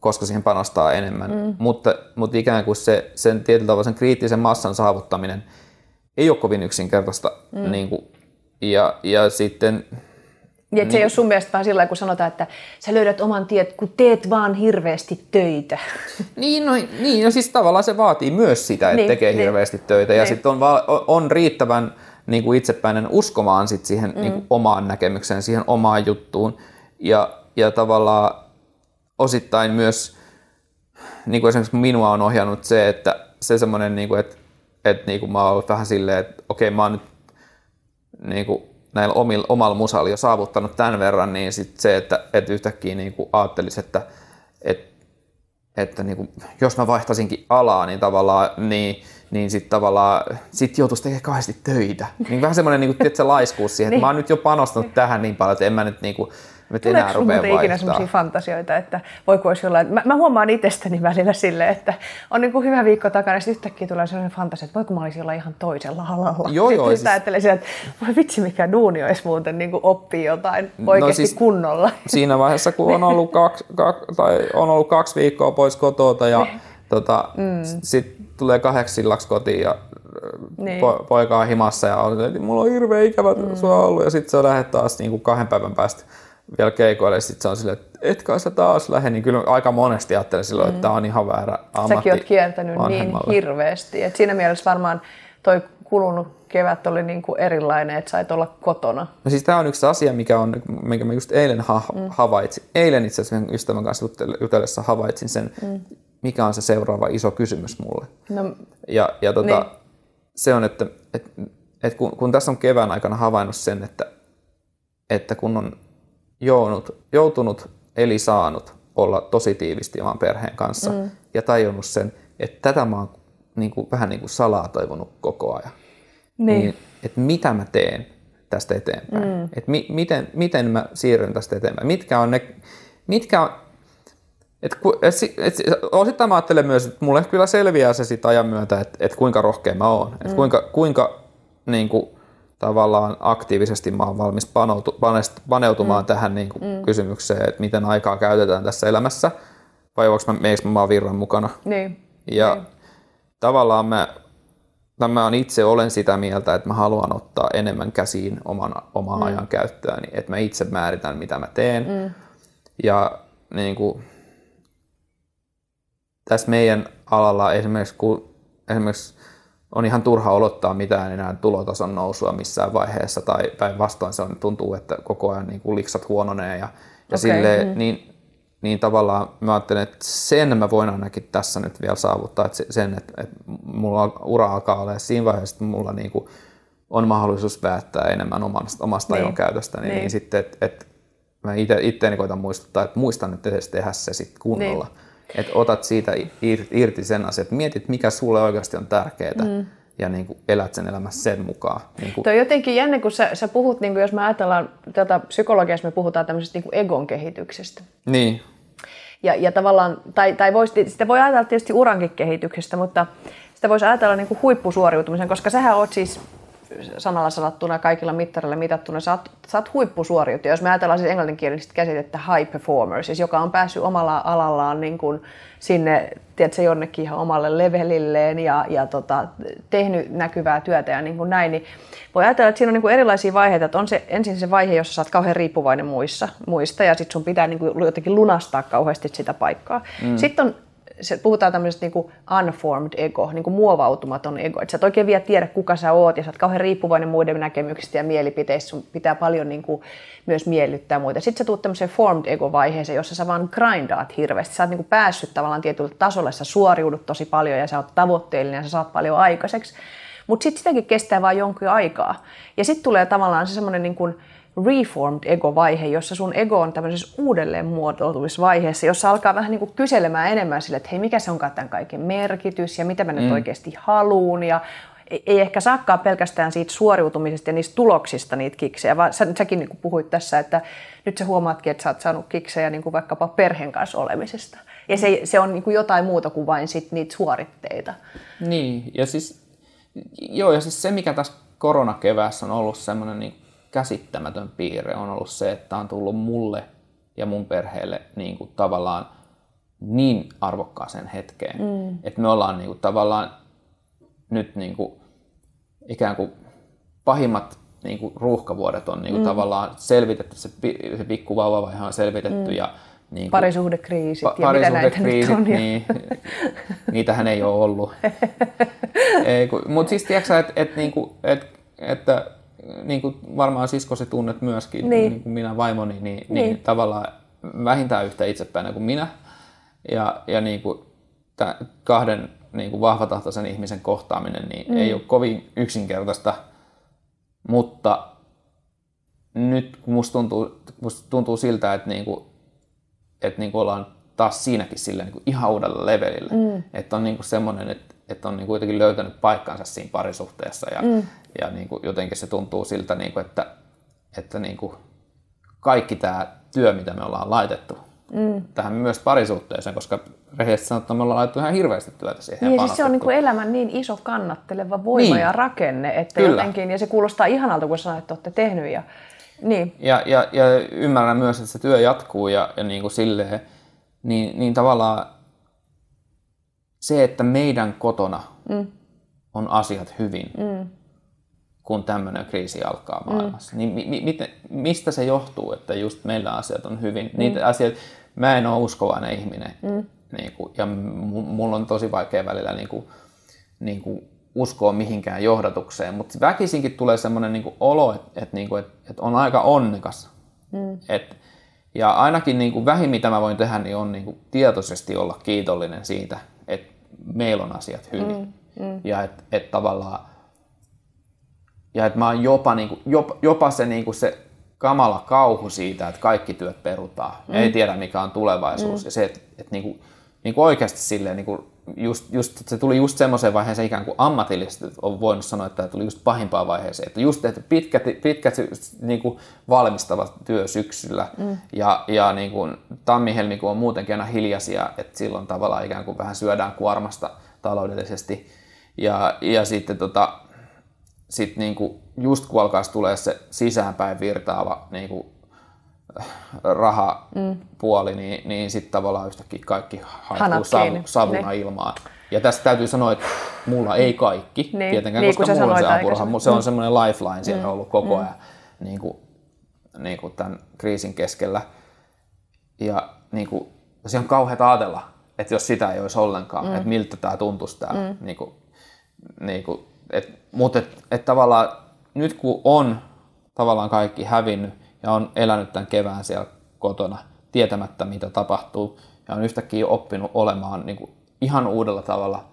[SPEAKER 1] koska siihen panostaa enemmän. Mm. Mutta, mutta ikään kuin se, sen tietyllä tavalla sen kriittisen massan saavuttaminen ei ole kovin yksinkertaista. Mm. Niin kuin, ja, ja sitten
[SPEAKER 2] Ja niin. se ei ole sun mielestä vaan sillä kun sanotaan, että sä löydät oman tiet, kun teet vaan hirveästi töitä.
[SPEAKER 1] Niin, no, niin, no siis tavallaan se vaatii myös sitä, että
[SPEAKER 2] Niin,
[SPEAKER 1] tekee
[SPEAKER 2] niin.
[SPEAKER 1] hirveästi töitä ja
[SPEAKER 2] Niin.
[SPEAKER 1] sitten on, on riittävän niin kuin itsepäinen uskomaan sit siihen mm. niin kuin omaan näkemykseen, siihen omaan juttuun ja, ja tavallaan osittain myös, niin kuin esimerkiksi minua on ohjannut se, että se semmoinen, niin kuin, että, että niin kuin mä oon ollut vähän silleen, että okei mä oon nyt niin kuin näillä omilla, omalla musalla jo saavuttanut tämän verran, niin sit se, että, että yhtäkkiä niin kuin ajattelisi, että, että että niin kuin, jos mä vaihtaisinkin alaa, niin tavallaan, niin, niin sitten tavallaan, sit joutuisi tekemään kahdesti töitä. Niin vähän semmoinen niin kuin, tiedätkö, laiskuus siihen, että
[SPEAKER 2] Niin.
[SPEAKER 1] mä oon nyt jo panostanut tähän niin paljon, että en mä nyt, niin kuin, nyt enää rupea
[SPEAKER 2] muuten ikinä
[SPEAKER 1] vaihtaa.
[SPEAKER 2] sellaisia fantasioita, että voiko olisi jollain... Mä, mä huomaan itsestäni välillä silleen, että on niin kuin hyvä viikko takana, ja sitten yhtäkkiä tulee sellainen fantasia, että voiko mä olisin olla ihan toisella alalla.
[SPEAKER 1] Joo,
[SPEAKER 2] sitten
[SPEAKER 1] joo,
[SPEAKER 2] Sitten
[SPEAKER 1] siis-
[SPEAKER 2] ajattelen sieltä, että voi vitsi mikä duuni olisi muuten niin kuin oppii jotain oikeasti
[SPEAKER 1] siis-
[SPEAKER 2] kunnolla.
[SPEAKER 1] Siinä vaiheessa, kun on ollut kaksi, kaksi, tai on ollut kaksi viikkoa pois kotota ja tota, mm. sitten tulee kahdeksi sillaksi kotiin ja
[SPEAKER 2] Niin.
[SPEAKER 1] po, poika on himassa ja on, että mulla on hirveä ikävä mm. sua ollut ja sitten se lähdet taas niin kuin kahden päivän päästä vielä keikoille, sitten se on silleen, että et kai sä taas lähde, niin kyllä aika monesti ajattelen silloin, että tämä on ihan väärä ammatti
[SPEAKER 2] Säkin oot kiertänyt niin hirveästi. Et siinä mielessä varmaan toi kulunut kevät oli niin kuin erilainen, että sait olla kotona.
[SPEAKER 1] No siis tämä on yksi asia, mikä, on, minkä mä just eilen ha- mm. havaitsin. Eilen itse asiassa ystävän kanssa jutel- jutellessa havaitsin sen, mm. mikä on se seuraava iso kysymys mulle.
[SPEAKER 2] No,
[SPEAKER 1] Ja, ja tota,
[SPEAKER 2] Niin.
[SPEAKER 1] se on, että, että, että kun, kun tässä on kevään aikana havainnut sen, että, että kun on jounut, joutunut eli saanut olla tosi tiivisti oman perheen kanssa mm. ja tajunnut sen, että tätä mä oon niin kuin, vähän niin kuin salaa toivonut koko ajan.
[SPEAKER 2] niin.
[SPEAKER 1] Niin, että mitä mä teen tästä eteenpäin. Mm. Että mi, miten, miten mä siirryn tästä eteenpäin. Mitkä on ne, mitkä on, et, et, et, si- osittain mä ajattelen myös, että mulle kyllä selviää se sit ajan myötä, että, että kuinka rohkea mä oon. Että kuinka, kuinka niin kuin, tavallaan aktiivisesti mä oon valmis panoutu, paneutumaan mm. tähän niin kuin, mm. kysymykseen, että miten aikaa käytetään tässä elämässä. Vai onko mä, mä vaan virran mukana.
[SPEAKER 2] niin.
[SPEAKER 1] Ja tavallaan mä, mä on itse olen sitä mieltä, että mä haluan ottaa enemmän käsiin oman, omaa mm. ajan käyttöäni, että mä itse määritän, mitä mä teen. Mm. Ja niin kuin, tässä meidän alalla esimerkiksi, kun esimerkiksi on ihan turha odottaa mitään enää tulotason nousua missään vaiheessa, tai päinvastoin se on, tuntuu, että koko ajan niin kuin liksat huononee, ja, ja
[SPEAKER 2] Okei,
[SPEAKER 1] silleen,
[SPEAKER 2] mm.
[SPEAKER 1] niin, niin tavallaan mä ajattelen, että sen mä voin ainakin tässä nyt vielä saavuttaa, että se- sen, että, että mulla ura alkaa olla siinä vaiheessa, että mulla niin kuin on mahdollisuus päättää enemmän omasta, omasta
[SPEAKER 2] Niin.
[SPEAKER 1] käytöstä, niin,
[SPEAKER 2] Niin.
[SPEAKER 1] niin sitten, että, että mä itteeni koitan muistuttaa, että muistan nyt edes tehdä se sitten kunnolla.
[SPEAKER 2] Niin.
[SPEAKER 1] Että otat siitä ir- irti sen asian, että mietit, mikä sulle oikeasti on tärkeää, mm. ja niin kuin elät sen elämässä sen mukaan. Niin kuin,
[SPEAKER 2] Tuo on jotenkin jännä, kun sä, sä puhut, niin kuin jos me ajatellaan tätä psykologiassa, me puhutaan tämmöisestä niin kuin egon kehityksestä.
[SPEAKER 1] niin,
[SPEAKER 2] Ja, ja tavallaan, tai, tai voisi, sitä voi ajatella tietysti urankin kehityksestä, mutta sitä voisi ajatella niin kuin huippusuoriutumisen, koska sähän oot siis sanalla sanottuna kaikilla mittareilla mitattuna, sä oot, sä oot huippusuoriutuja. Jos me ajatellaan siis englanninkielistä käsitettä high performer, siis joka on päässyt omalla alallaan niin kuin sinne, tiedätkö, jonnekin ihan omalle levelilleen ja, ja tota, tehnyt näkyvää työtä ja niin kuin näin, niin voi ajatella, että siinä on niin kuin erilaisia vaiheita, että on se ensin se vaihe, jossa sä oot kauhean riippuvainen muissa, muista ja sitten sun pitää niin kuin jotenkin lunastaa kauheasti sitä paikkaa. Mm. Sitten on se, puhutaan tämmöisestä niinku unformed ego, niinku muovautumaton ego. Että sä et oikein vielä tiedä, kuka sä oot, ja sä oot kauhean riippuvainen muiden näkemyksistä ja mielipiteistä. Sun pitää paljon niinku myös miellyttää muita. Sitten sä tuut tämmöiseen formed ego-vaiheeseen, jossa sä vaan grindaat hirveästi. Sä oot niinku päässyt tavallaan tietylle tasolle, sä suoriudut tosi paljon ja sä oot tavoitteellinen ja sä saat paljon aikaiseksi. Mutta sitten sitäkin kestää vain jonkun aikaa. Ja sitten tulee tavallaan se semmoinen niin kuin reformed ego-vaihe, jossa sun ego on tämmöisessä uudelleen muotoutuvissa vaiheessa, jossa alkaa vähän niin kuin kyselemään enemmän sille, että hei, mikä se onkaan tämän kaiken merkitys ja mitä mä nyt oikeasti haluun ja ei- ehkä saakaan pelkästään siitä suoriutumisesta ja niistä tuloksista niitä kiksejä, vaan sä, säkin niin kuin puhuit tässä, että nyt sä huomaatkin, että sä oot saanut kiksejä niin kuin vaikkapa perheen kanssa olemisesta. Ja se, se on niin kuin jotain muuta kuin vain sit niitä suoritteita.
[SPEAKER 1] Niin, ja siis, joo, ja siis se, mikä tässä koronakeväässä on ollut semmoinen niin käsittämätön piirre, on ollut se, että on tullut mulle ja mun perheelle niin kuin tavallaan niin arvokkaaseen hetkeen, mm. että me ollaan niin kuin tavallaan nyt niin kuin ikään kuin pahimmat niin kuin ruuhkavuodet on niin kuin mm. tavallaan selvitetty, se, pi- se pikkuvauvavaihe on selvitetty mm. ja niin kuin,
[SPEAKER 2] Parisuhdekriisit ja mitä näitä nyt
[SPEAKER 1] parisuhdekriisit,
[SPEAKER 2] on.
[SPEAKER 1] Niin, niitähän ei ole ollut. Mutta siis tiedätkö että et, niinku, et, että niinku varmaan siskosi tunnet myöskin,
[SPEAKER 2] Niin.
[SPEAKER 1] niin. niin kuin minä vaimoni, niin, niin.
[SPEAKER 2] Niin.
[SPEAKER 1] niin tavallaan vähintään yhtä itsepäinä kuin minä. Ja, ja niinku, tä, kahden niinku vahvatahtoisen ihmisen kohtaaminen niin mm. ei ole kovin yksinkertaista, mutta nyt kun musta tuntuu, musta tuntuu siltä, että niinku, että niinku ollaan taas siinäkin silleen niinku ihan uudella levelillä. Mm. Että on niinku semmoinen, että, että on niinku kuitenkin löytänyt paikkansa siinä parisuhteessa ja, mm. ja niinku jotenkin se tuntuu siltä, niinku, että, että niinku kaikki tämä työ, mitä me ollaan laitettu mm. tähän myös parisuhteeseen, koska rehellisesti sanottuna me ollaan laitettu ihan hirveästi työtä siihen.
[SPEAKER 2] Niin, siis se on niin kuin elämän niin iso kannatteleva voima
[SPEAKER 1] Niin.
[SPEAKER 2] ja rakenne, että
[SPEAKER 1] Kyllä.
[SPEAKER 2] jotenkin, ja se kuulostaa ihanalta, kun sanoit, että olette tehnyt. Ja, niin,
[SPEAKER 1] Ja, ja, ja ymmärrän myös, että se työ jatkuu ja, ja niin kuin silleen, niin, niin tavallaan se, että meidän kotona mm. on asiat hyvin, mm. kun tämmöinen kriisi alkaa maailmassa. Mm. Niin mi, mi, miten, mistä se johtuu, että just meillä asiat on hyvin? Mm. Niitä asioita, mä en ole uskovainen ihminen. Mm. Niin kuin, ja mulla on tosi vaikea välillä niin kuin, niin kuin uskoa mihinkään johdatukseen, mutta väkisinkin tulee semmoinen niin olo, että, että, niin että, että on aika onnekas. Mm. Et, ja ainakin niin kuin vähin, mitä mä voin tehdä, niin on niin kuin tietoisesti olla kiitollinen siitä, että meillä on asiat hyvin. Mm. Mm. Ja että et tavallaan ja että mä oon jopa, niin kuin, jopa, jopa se, niin kuin se kamala kauhu siitä, että kaikki työt perutaan. Mm. Ei tiedä, mikä on tulevaisuus. Mm. Ja se, että, että niin kuin, niin kuin oikeasti silleen, niin kuin just, just, se tuli just semmoiseen vaiheeseen ikään kuin ammatillisesti on voinut sanoa, että tuli just pahimpaan vaiheeseen. Että just että pitkät, pitkät niin kuin valmistava työ syksyllä mm. ja, ja niin kuin tammi-helmikuu on muutenkin aina hiljaisia, että silloin tavallaan ikään kuin vähän syödään kuormasta taloudellisesti. Ja, ja sitten tota, sit niin kuin just kun alkaisi tulee se sisäänpäin virtaava niin kuin rahapuoli, mm. niin, niin sitten tavallaan yhtäkkiä kaikki haihtuu savu, savuna ne. ilmaan. Ja tästä täytyy sanoa, että mulla ei kaikki, niin. tietenkään, niin, koska mulla on se apuraha. Se on mm. semmoinen lifeline siellä mm. ollut koko mm. ajan mm. niin kuin, niin kuin tämän kriisin keskellä. Ja niin kuin, se on kauheat ajatella, että jos sitä ei olisi ollenkaan, mm. että miltä tämä tuntuisi tämä. Mm. Niin kuin, niin kuin, et, mutta et, et tavallaan nyt kun on tavallaan kaikki hävinnyt, ja on elänyt tämän kevään siellä kotona tietämättä, mitä tapahtuu, ja on yhtäkkiä oppinut olemaan niin kuin ihan uudella tavalla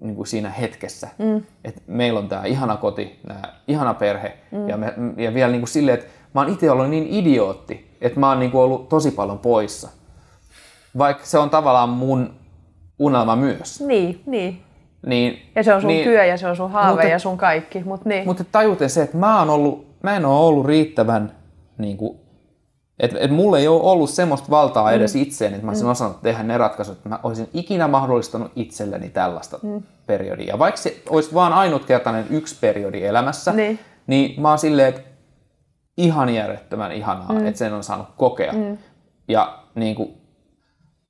[SPEAKER 1] niin kuin siinä hetkessä. Mm. Että meillä on tämä ihana koti, tämä ihana perhe, mm. ja, me, ja vielä niin kuin silleen, että mä oon itse ollut niin idiootti, että mä oon niin kuin ollut tosi paljon poissa. Vaikka se on tavallaan mun unelma myös.
[SPEAKER 2] Niin, niin.
[SPEAKER 1] Niin,
[SPEAKER 2] ja se on sun niin, työ ja se on sun haave mutta, ja sun kaikki. Mut niin.
[SPEAKER 1] Mutta tajuten se, että mä, oon ollut, mä en ole ollut riittävän niin kuin, että et mulla ei ole ollut semmoista valtaa edes mm. itseen, että mä olisin mm. osannut tehdä ne ratkaisut, että mä olisin ikinä mahdollistanut itselleni tällaista mm. periodia. Vaikka se olisi vaan ainutkertainen yksi periodi elämässä, niin, niin mä oon silleen, että ihan järjettömän ihanaa, mm. että sen on saanut kokea. Mm. Ja niin kuin,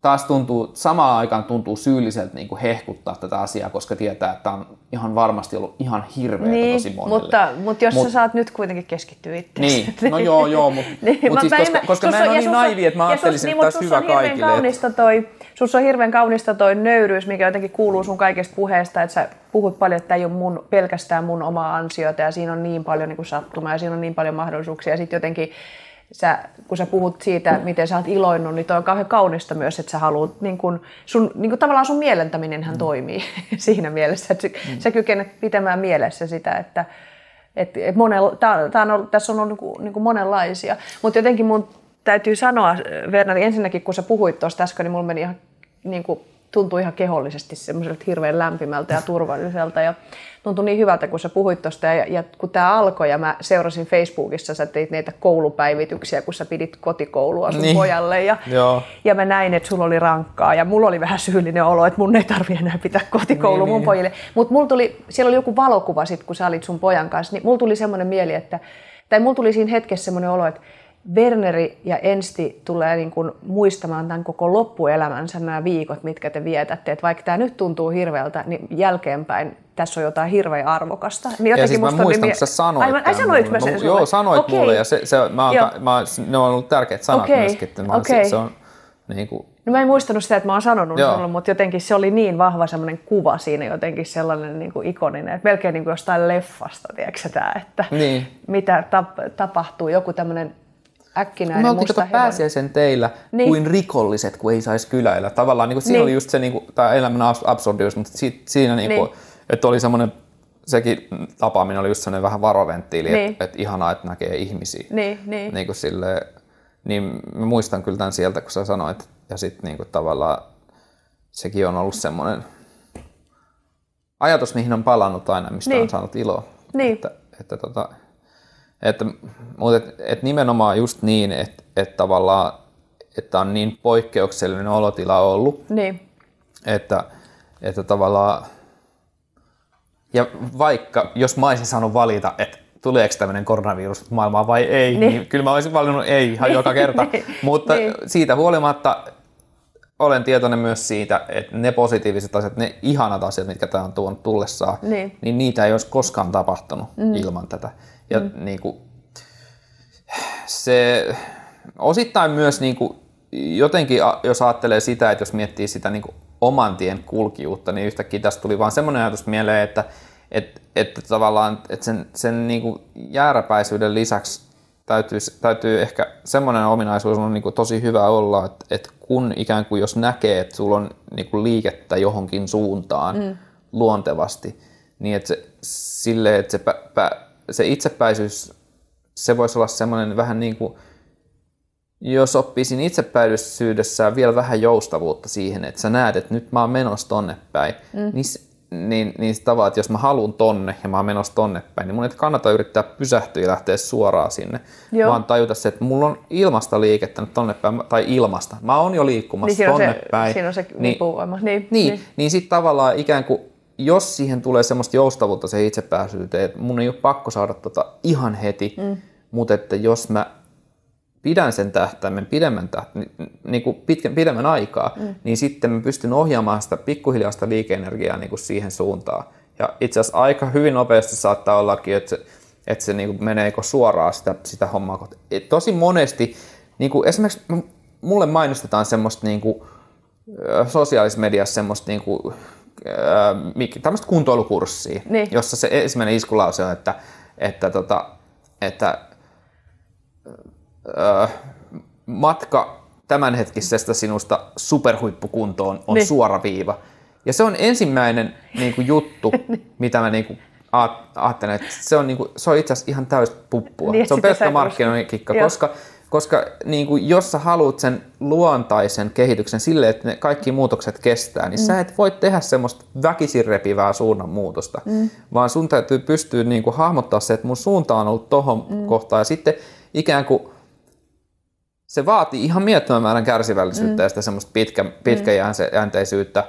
[SPEAKER 1] taas tuntuu, samaan aikaan tuntuu syylliseltä niin kuin hehkuttaa tätä asiaa, koska tietää, että tämä on ihan varmasti ollut ihan hirveä niin, tosi monelle.
[SPEAKER 2] Mutta, mutta jos Mut, sä saat nyt kuitenkin keskittyä itse.
[SPEAKER 1] Niin, no joo, joo, mutta niin, mut siis, koska, koska mä en ole niin naivi, että mä ajattelisin, että tämä hyvä kaikille.
[SPEAKER 2] Kaunista toi, sus on hirveän kaunista toi nöyryys, mikä jotenkin kuuluu sun kaikesta puheesta, että sä puhut paljon, että tämä ei ole mun, pelkästään mun oma ansiota ja siinä on niin paljon niin kuin sattumaa ja siinä on niin paljon mahdollisuuksia ja sitten jotenkin sä, kun sä puhut siitä, miten sä oot iloinnut, niin toi on kauhean kaunista myös, että sä haluat, niin kun, sun, niin kun tavallaan sun mielentäminen hän mm. toimii siinä mielessä, että mm. sä kykenet pitämään mielessä sitä, että et, et monella, tää, tää on ollut, tässä on ollut niin kuin monenlaisia, mutta jotenkin mun täytyy sanoa, Vernari, ensinnäkin kun sä puhuit tuosta äsken, niin mulla meni ihan niin kuin, tuntui ihan kehollisesti semmoiselta hirveän lämpimältä ja turvalliselta. Ja tuntui niin hyvältä, kun sä puhuit tuosta. Ja, ja kun tämä alkoi ja mä seurasin Facebookissa, sä teit näitä koulupäivityksiä, kun sä pidit kotikoulua sun niin. pojalle. Ja, Joo. ja mä näin, että sulla oli rankkaa ja mulla oli vähän syyllinen olo, että mun ei tarvi enää pitää kotikoulu niin, mun niin. pojille. Mutta tuli, siellä oli joku valokuva sit, kun sä olit sun pojan kanssa, niin mulla tuli semmoinen mieli, että, tai mulla tuli siinä hetkessä semmoinen olo, että Werneri ja Ensti tulee niin kuin muistamaan tämän koko loppuelämänsä nämä viikot, mitkä te vietätte. Että vaikka tämä nyt tuntuu hirveältä, niin jälkeenpäin tässä on jotain hirveän arvokasta.
[SPEAKER 1] Niin ja siis mä muistan, että sä sanoit Aivan, ai, sanoit mä sen Joo, sanoit okay. mulle ja se, se, mä, oon, mä, ne on ollut tärkeät sanat okay. myöskin. Että mä, okay. se, se on, niin kuin...
[SPEAKER 2] No mä en muistanut sitä, että mä oon sanonut sulle, mutta jotenkin se oli niin vahva semmoinen kuva siinä, jotenkin sellainen niin kuin ikoninen, että melkein niin kuin jostain leffasta, tiedätkö tämä, että niin. mitä tap- tapahtuu, joku tämmöinen äkkinäinen
[SPEAKER 1] Me oltiin kato pääsiäisen teillä niin. kuin rikolliset, kun ei saisi kyläillä. Tavallaan niin kuin, siinä niin. oli just se niin kuin, tämä elämän absurdius, mutta si, siinä niin kuin, niin. että oli semmoinen sekin tapaaminen oli just sellainen vähän varoventtiili, niin. että, että ihanaa, että näkee ihmisiä.
[SPEAKER 2] Niin, niin.
[SPEAKER 1] Niin, kuin sille, niin mä muistan kyllä tämän sieltä, kun sä sanoit. Ja sitten niin kuin tavallaan sekin on ollut semmoinen ajatus, mihin on palannut aina, mistä niin. on saanut iloa.
[SPEAKER 2] Niin.
[SPEAKER 1] Että, että tota, että, mutta et, et nimenomaan just niin, että et tavallaan että on niin poikkeuksellinen olotila ollut,
[SPEAKER 2] niin.
[SPEAKER 1] että, että tavallaan, ja vaikka jos mä olisin saanut valita, että tuleeko tämmöinen koronavirus maailmaan vai ei, niin, niin kyllä mä olisin valinnut ei ihan joka kerta, niin. mutta niin. siitä huolimatta olen tietoinen myös siitä, että ne positiiviset asiat, ne ihanat asiat, mitkä tämä on tuonut tullessaan,
[SPEAKER 2] Niin.
[SPEAKER 1] niin niitä ei olisi koskaan tapahtunut mm. ilman tätä. Ja mm. niin kuin, se osittain myös niin kuin, jotenkin, jos ajattelee sitä, että jos miettii sitä niin kuin oman tien kulkijuutta, niin yhtäkkiä tästä tuli vaan semmoinen ajatus mieleen, että, että, että tavallaan että sen, sen niin kuin jääräpäisyyden lisäksi täytyy, täytyy ehkä semmoinen ominaisuus on niin kuin tosi hyvä olla, että, että kun ikään kuin jos näkee, että sulla on niin kuin liikettä johonkin suuntaan mm. luontevasti, niin että se, sille, että se, pä, pä, se itsepäisyys, se voisi olla semmoinen vähän niin kuin, jos oppisin itsepäisyydessään vielä vähän joustavuutta siihen, että sä näet, että nyt mä oon menossa tonne päin, mm. niin, niin, niin se tavalla, että jos mä haluan tonne ja mä oon menossa tonne päin, niin mun ei kannata yrittää pysähtyä ja lähteä suoraan sinne,
[SPEAKER 2] Joo.
[SPEAKER 1] vaan tajuta se, että mulla on ilmasta liikettä nyt tonne päin, tai ilmasta. Mä oon jo liikkumassa
[SPEAKER 2] Niin
[SPEAKER 1] tonne
[SPEAKER 2] se,
[SPEAKER 1] päin.
[SPEAKER 2] siinä on se
[SPEAKER 1] niin.
[SPEAKER 2] Niin,
[SPEAKER 1] niin, niin. niin sitten tavallaan ikään kuin, jos siihen tulee semmoista joustavuutta se itsepääsyyteen, että mun ei ole pakko saada tota ihan heti, mm. mutta että jos mä pidän sen tähtäimen pidemmän, tähtäimen, niin kuin pitkän, pidemmän aikaa, mm. niin sitten mä pystyn ohjaamaan sitä pikkuhiljaa sitä liikeenergiaa niin kuin siihen suuntaan. Ja itse asiassa aika hyvin nopeasti saattaa ollakin, että se, että se niin kuin menee suoraan sitä, sitä hommaa. Et tosi monesti, niin kuin esimerkiksi mulle mainostetaan semmoista niin kuin, sosiaalisessa mediassa semmoista niin kuin, mik- tämmöistä kuntoilukurssia,
[SPEAKER 2] Niin.
[SPEAKER 1] jossa se ensimmäinen iskulause on, että, että, tota, että ö, matka tämänhetkisestä sinusta superhuippukuntoon on
[SPEAKER 2] Niin.
[SPEAKER 1] niin. suora viiva. Ja se on ensimmäinen niin kuin, juttu, mitä mä niin kuin, ajattelen, että se on, niin kuin, se on itse asiassa ihan täys puppua.
[SPEAKER 2] Niin,
[SPEAKER 1] se on pelkkä markkinointikikka,
[SPEAKER 2] Joo.
[SPEAKER 1] Koska, niin kuin, jos sä haluat sen luontaisen kehityksen silleen, että ne kaikki muutokset kestää, niin mm. sä et voi tehdä semmoista väkisin repivää suunnanmuutosta, mm. vaan sun täytyy pystyä niin kuin, hahmottaa se, että mun suunta on ollut tohon mm. kohtaan, ja sitten ikään kuin se vaatii ihan miettömän määrän kärsivällisyyttä mm. ja sitä semmoista pitkä, pitkäjänteisyyttä,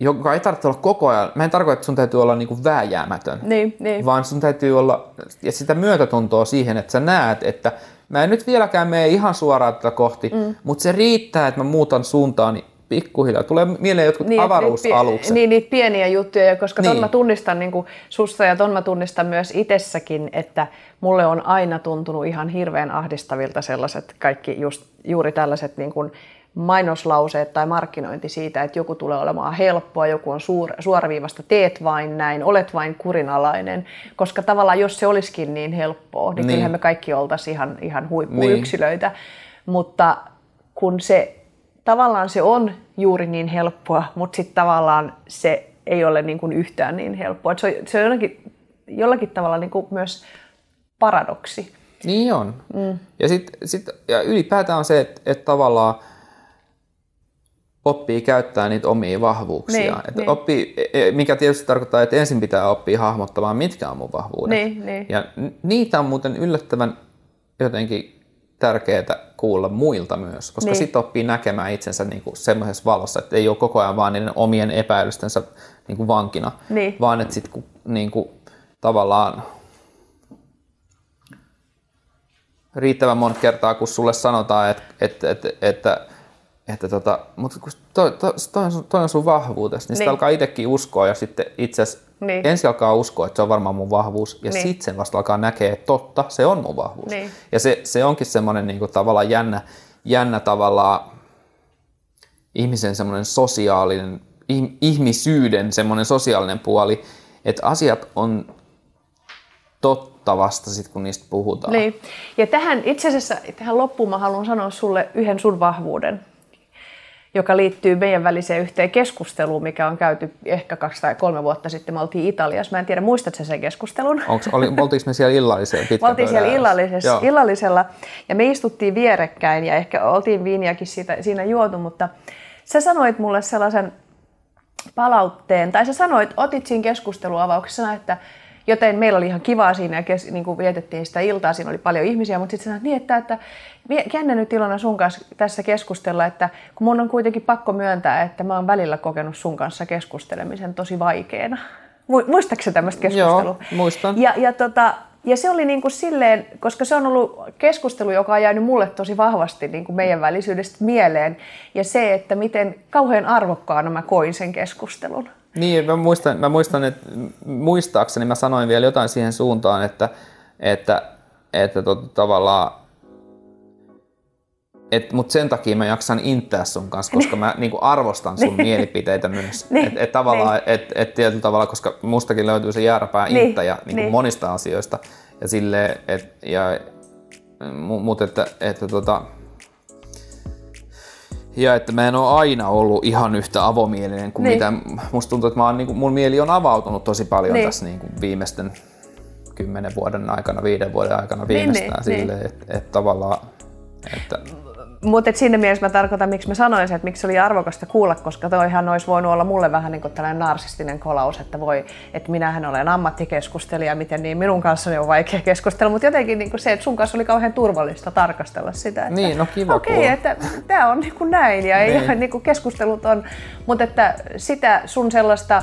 [SPEAKER 1] joka ei tarvitse olla koko ajan. Mä en tarkoita, että sun täytyy olla niinku vääjäämätön,
[SPEAKER 2] Niin, niin.
[SPEAKER 1] vaan sun täytyy olla ja sitä myötätuntoa siihen, että sä näet, että mä en nyt vieläkään mene ihan suoraan tätä kohti, mm. mutta se riittää, että mä muutan suuntaani pikkuhiljaa. Tulee mieleen jotkut niin, avaruusalukset.
[SPEAKER 2] Niin, niitä pieniä juttuja, ja koska ton
[SPEAKER 1] Niin.
[SPEAKER 2] mä tunnistan niin kuin sussa ja ton mä tunnistan myös itsessäkin, että mulle on aina tuntunut ihan hirveän ahdistavilta sellaiset kaikki just juuri tällaiset niin kuin mainoslauseet tai markkinointi siitä, että joku tulee olemaan helppoa, joku on suur, suoraviivasta, teet vain näin, olet vain kurinalainen, koska tavallaan jos se olisikin niin helppoa, niin, niin.
[SPEAKER 1] Niin.
[SPEAKER 2] kyllähän me kaikki oltaisiin ihan, ihan huippuyksilöitä, mutta kun se tavallaan se on juuri niin helppoa, mutta sitten tavallaan se ei ole niin kuin yhtään niin helppoa. Et se on, se on jollakin, jollakin tavalla niin kuin myös paradoksi.
[SPEAKER 1] Niin on. Mm. Ja, sit, sit, ja ylipäätään on se, että, että tavallaan oppii käyttää niitä omia vahvuuksia.
[SPEAKER 2] Niin,
[SPEAKER 1] että
[SPEAKER 2] niin.
[SPEAKER 1] Oppii, e- mikä tietysti tarkoittaa, että ensin pitää oppia hahmottamaan, mitkä on mun vahvuudet.
[SPEAKER 2] Niin, niin.
[SPEAKER 1] Ja niitä on muuten yllättävän jotenkin tärkeää kuulla muilta myös, koska
[SPEAKER 2] Niin.
[SPEAKER 1] sitten oppii näkemään itsensä niinku semmoisessa valossa, että ei ole koko ajan vaan niiden omien epäilystensä niinku vankina,
[SPEAKER 2] Niin.
[SPEAKER 1] vaan että sitten niinku, tavallaan riittävän monta kertaa, kun sulle sanotaan, että, että, että, että, että tota, mutta kun toi, toi, toi, on sun, toi on sun vahvuutesi, niin, niin. Sitten alkaa itsekin uskoa ja sitten itse asiassa
[SPEAKER 2] Niin.
[SPEAKER 1] ensin alkaa uskoa, että se on varmaan mun vahvuus ja
[SPEAKER 2] Niin.
[SPEAKER 1] sitten sen vasta alkaa näkee, että totta, se on mun vahvuus.
[SPEAKER 2] Niin.
[SPEAKER 1] Ja se, se onkin semmoinen niin kuin, tavallaan jännä, jännä tavallaan ihmisen semmoinen sosiaalinen, ih- ihmisyyden semmoinen sosiaalinen puoli, että asiat on totta vasta sitten, kun niistä puhutaan.
[SPEAKER 2] Niin. Ja tähän itse asiassa, tähän loppuun mä haluan sanoa sulle yhden sun vahvuuden, joka liittyy meidän väliseen yhteen keskusteluun, mikä on käyty ehkä kaksi tai kolme vuotta sitten. Me oltiin Italiassa. Mä en tiedä, muistatko sä sen keskustelun?
[SPEAKER 1] Onks, oli, oltiinko me siellä illallisella
[SPEAKER 2] Me oltiin siellä illallisessa,
[SPEAKER 1] Joo.
[SPEAKER 2] illallisella ja me istuttiin vierekkäin ja ehkä oltiin viiniäkin siitä, siinä juotu, mutta sä sanoit mulle sellaisen palautteen, tai sä sanoit, otit siinä keskusteluavauksessa, että joten meillä oli ihan kivaa siinä ja kes, niin kuin vietettiin sitä iltaa, siinä oli paljon ihmisiä, mutta sitten sanoit niin, että, että jännä nyt Ilona sun kanssa tässä keskustella, että kun mun on kuitenkin pakko myöntää, että mä oon välillä kokenut sun kanssa keskustelemisen tosi vaikeana. Mu- Muistatko sä tämmöistä keskustelua?
[SPEAKER 1] muistan.
[SPEAKER 2] Ja, ja tota, ja se oli niin kuin silleen, koska se on ollut keskustelu, joka on jäänyt mulle tosi vahvasti niin kuin meidän välisyydestä mieleen. Ja se, että miten kauhean arvokkaana mä koin sen keskustelun.
[SPEAKER 1] Niin, mä muistan, mä muistan että muistaakseni mä sanoin vielä jotain siihen suuntaan, että, että, että tota, tavallaan et, mutta sen takia mä jaksan intää sun kanssa, koska mä niinku arvostan sun niin. mielipiteitä myös.
[SPEAKER 2] Niin.
[SPEAKER 1] Et, et tavallaan, niin. et, et tietyllä tavalla, koska mustakin löytyy se jääräpää
[SPEAKER 2] Niin.
[SPEAKER 1] inttäjä niinku
[SPEAKER 2] Niin.
[SPEAKER 1] monista asioista. Ja sille, et, ja, mutta että, että tota, ja että mä en ole aina ollut ihan yhtä avomielinen kuin
[SPEAKER 2] Niin.
[SPEAKER 1] mitä, musta tuntuu, että mä oon, niin kuin, mun mieli on avautunut tosi paljon
[SPEAKER 2] Niin.
[SPEAKER 1] tässä niin kuin viimeisten kymmenen vuoden aikana, viiden vuoden aikana
[SPEAKER 2] Niin,
[SPEAKER 1] viimeistään
[SPEAKER 2] niin,
[SPEAKER 1] silleen, että, että tavallaan, että
[SPEAKER 2] Mutta siinä mielessä mä tarkoitan, miksi mä sanoin sen, että miksi se oli arvokasta kuulla, koska toihan olisi voinut olla mulle vähän niin kuin tällainen narsistinen kolaus, että voi, että minähän olen ammattikeskustelija, miten niin minun kanssani on vaikea keskustella, mutta jotenkin niin kuin se, että sun kanssa oli kauhean turvallista tarkastella sitä. Että,
[SPEAKER 1] Niin, no kiva
[SPEAKER 2] Okei,
[SPEAKER 1] kuulla.
[SPEAKER 2] että tämä on niin kuin näin ja ei,
[SPEAKER 1] Niin.
[SPEAKER 2] niin kuin keskustelut on, mutta että sitä sun sellaista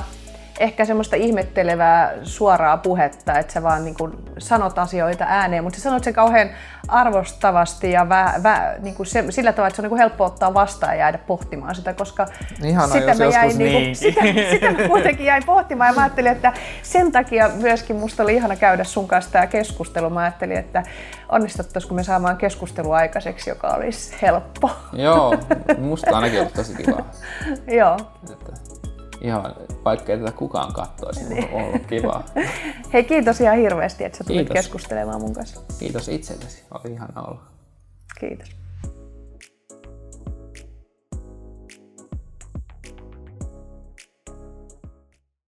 [SPEAKER 2] ehkä semmoista ihmettelevää suoraa puhetta, että sä vaan niin kuin sanot asioita ääneen, mutta sä sanot sen kauhean arvostavasti ja vä, vä, niin kuin se, sillä tavalla, että se on niin kuin helppo ottaa vastaan ja jäädä pohtimaan sitä, koska
[SPEAKER 1] Ihana,
[SPEAKER 2] sitä, mä jäin,
[SPEAKER 1] joskus
[SPEAKER 2] niin kuin, sitä, sitä mä kuitenkin jäin pohtimaan ja mä ajattelin, että sen takia myöskin musta oli ihana käydä sun kanssa tämä keskustelu. Mä ajattelin, että onnistuttaisiko me saamaan keskustelua aikaiseksi, joka olisi helppo.
[SPEAKER 1] Joo, musta ainakin ollut tosi kiva.
[SPEAKER 2] Joo.
[SPEAKER 1] Että ihan vaikka ei tätä kukaan katsoisi, niin on ollut kiva.
[SPEAKER 2] Hei kiitos ihan hirveästi, että sä tulit
[SPEAKER 1] Kiitos.
[SPEAKER 2] keskustelemaan mun kanssa.
[SPEAKER 1] Kiitos itsellesi, oli ihana olla.
[SPEAKER 2] Kiitos.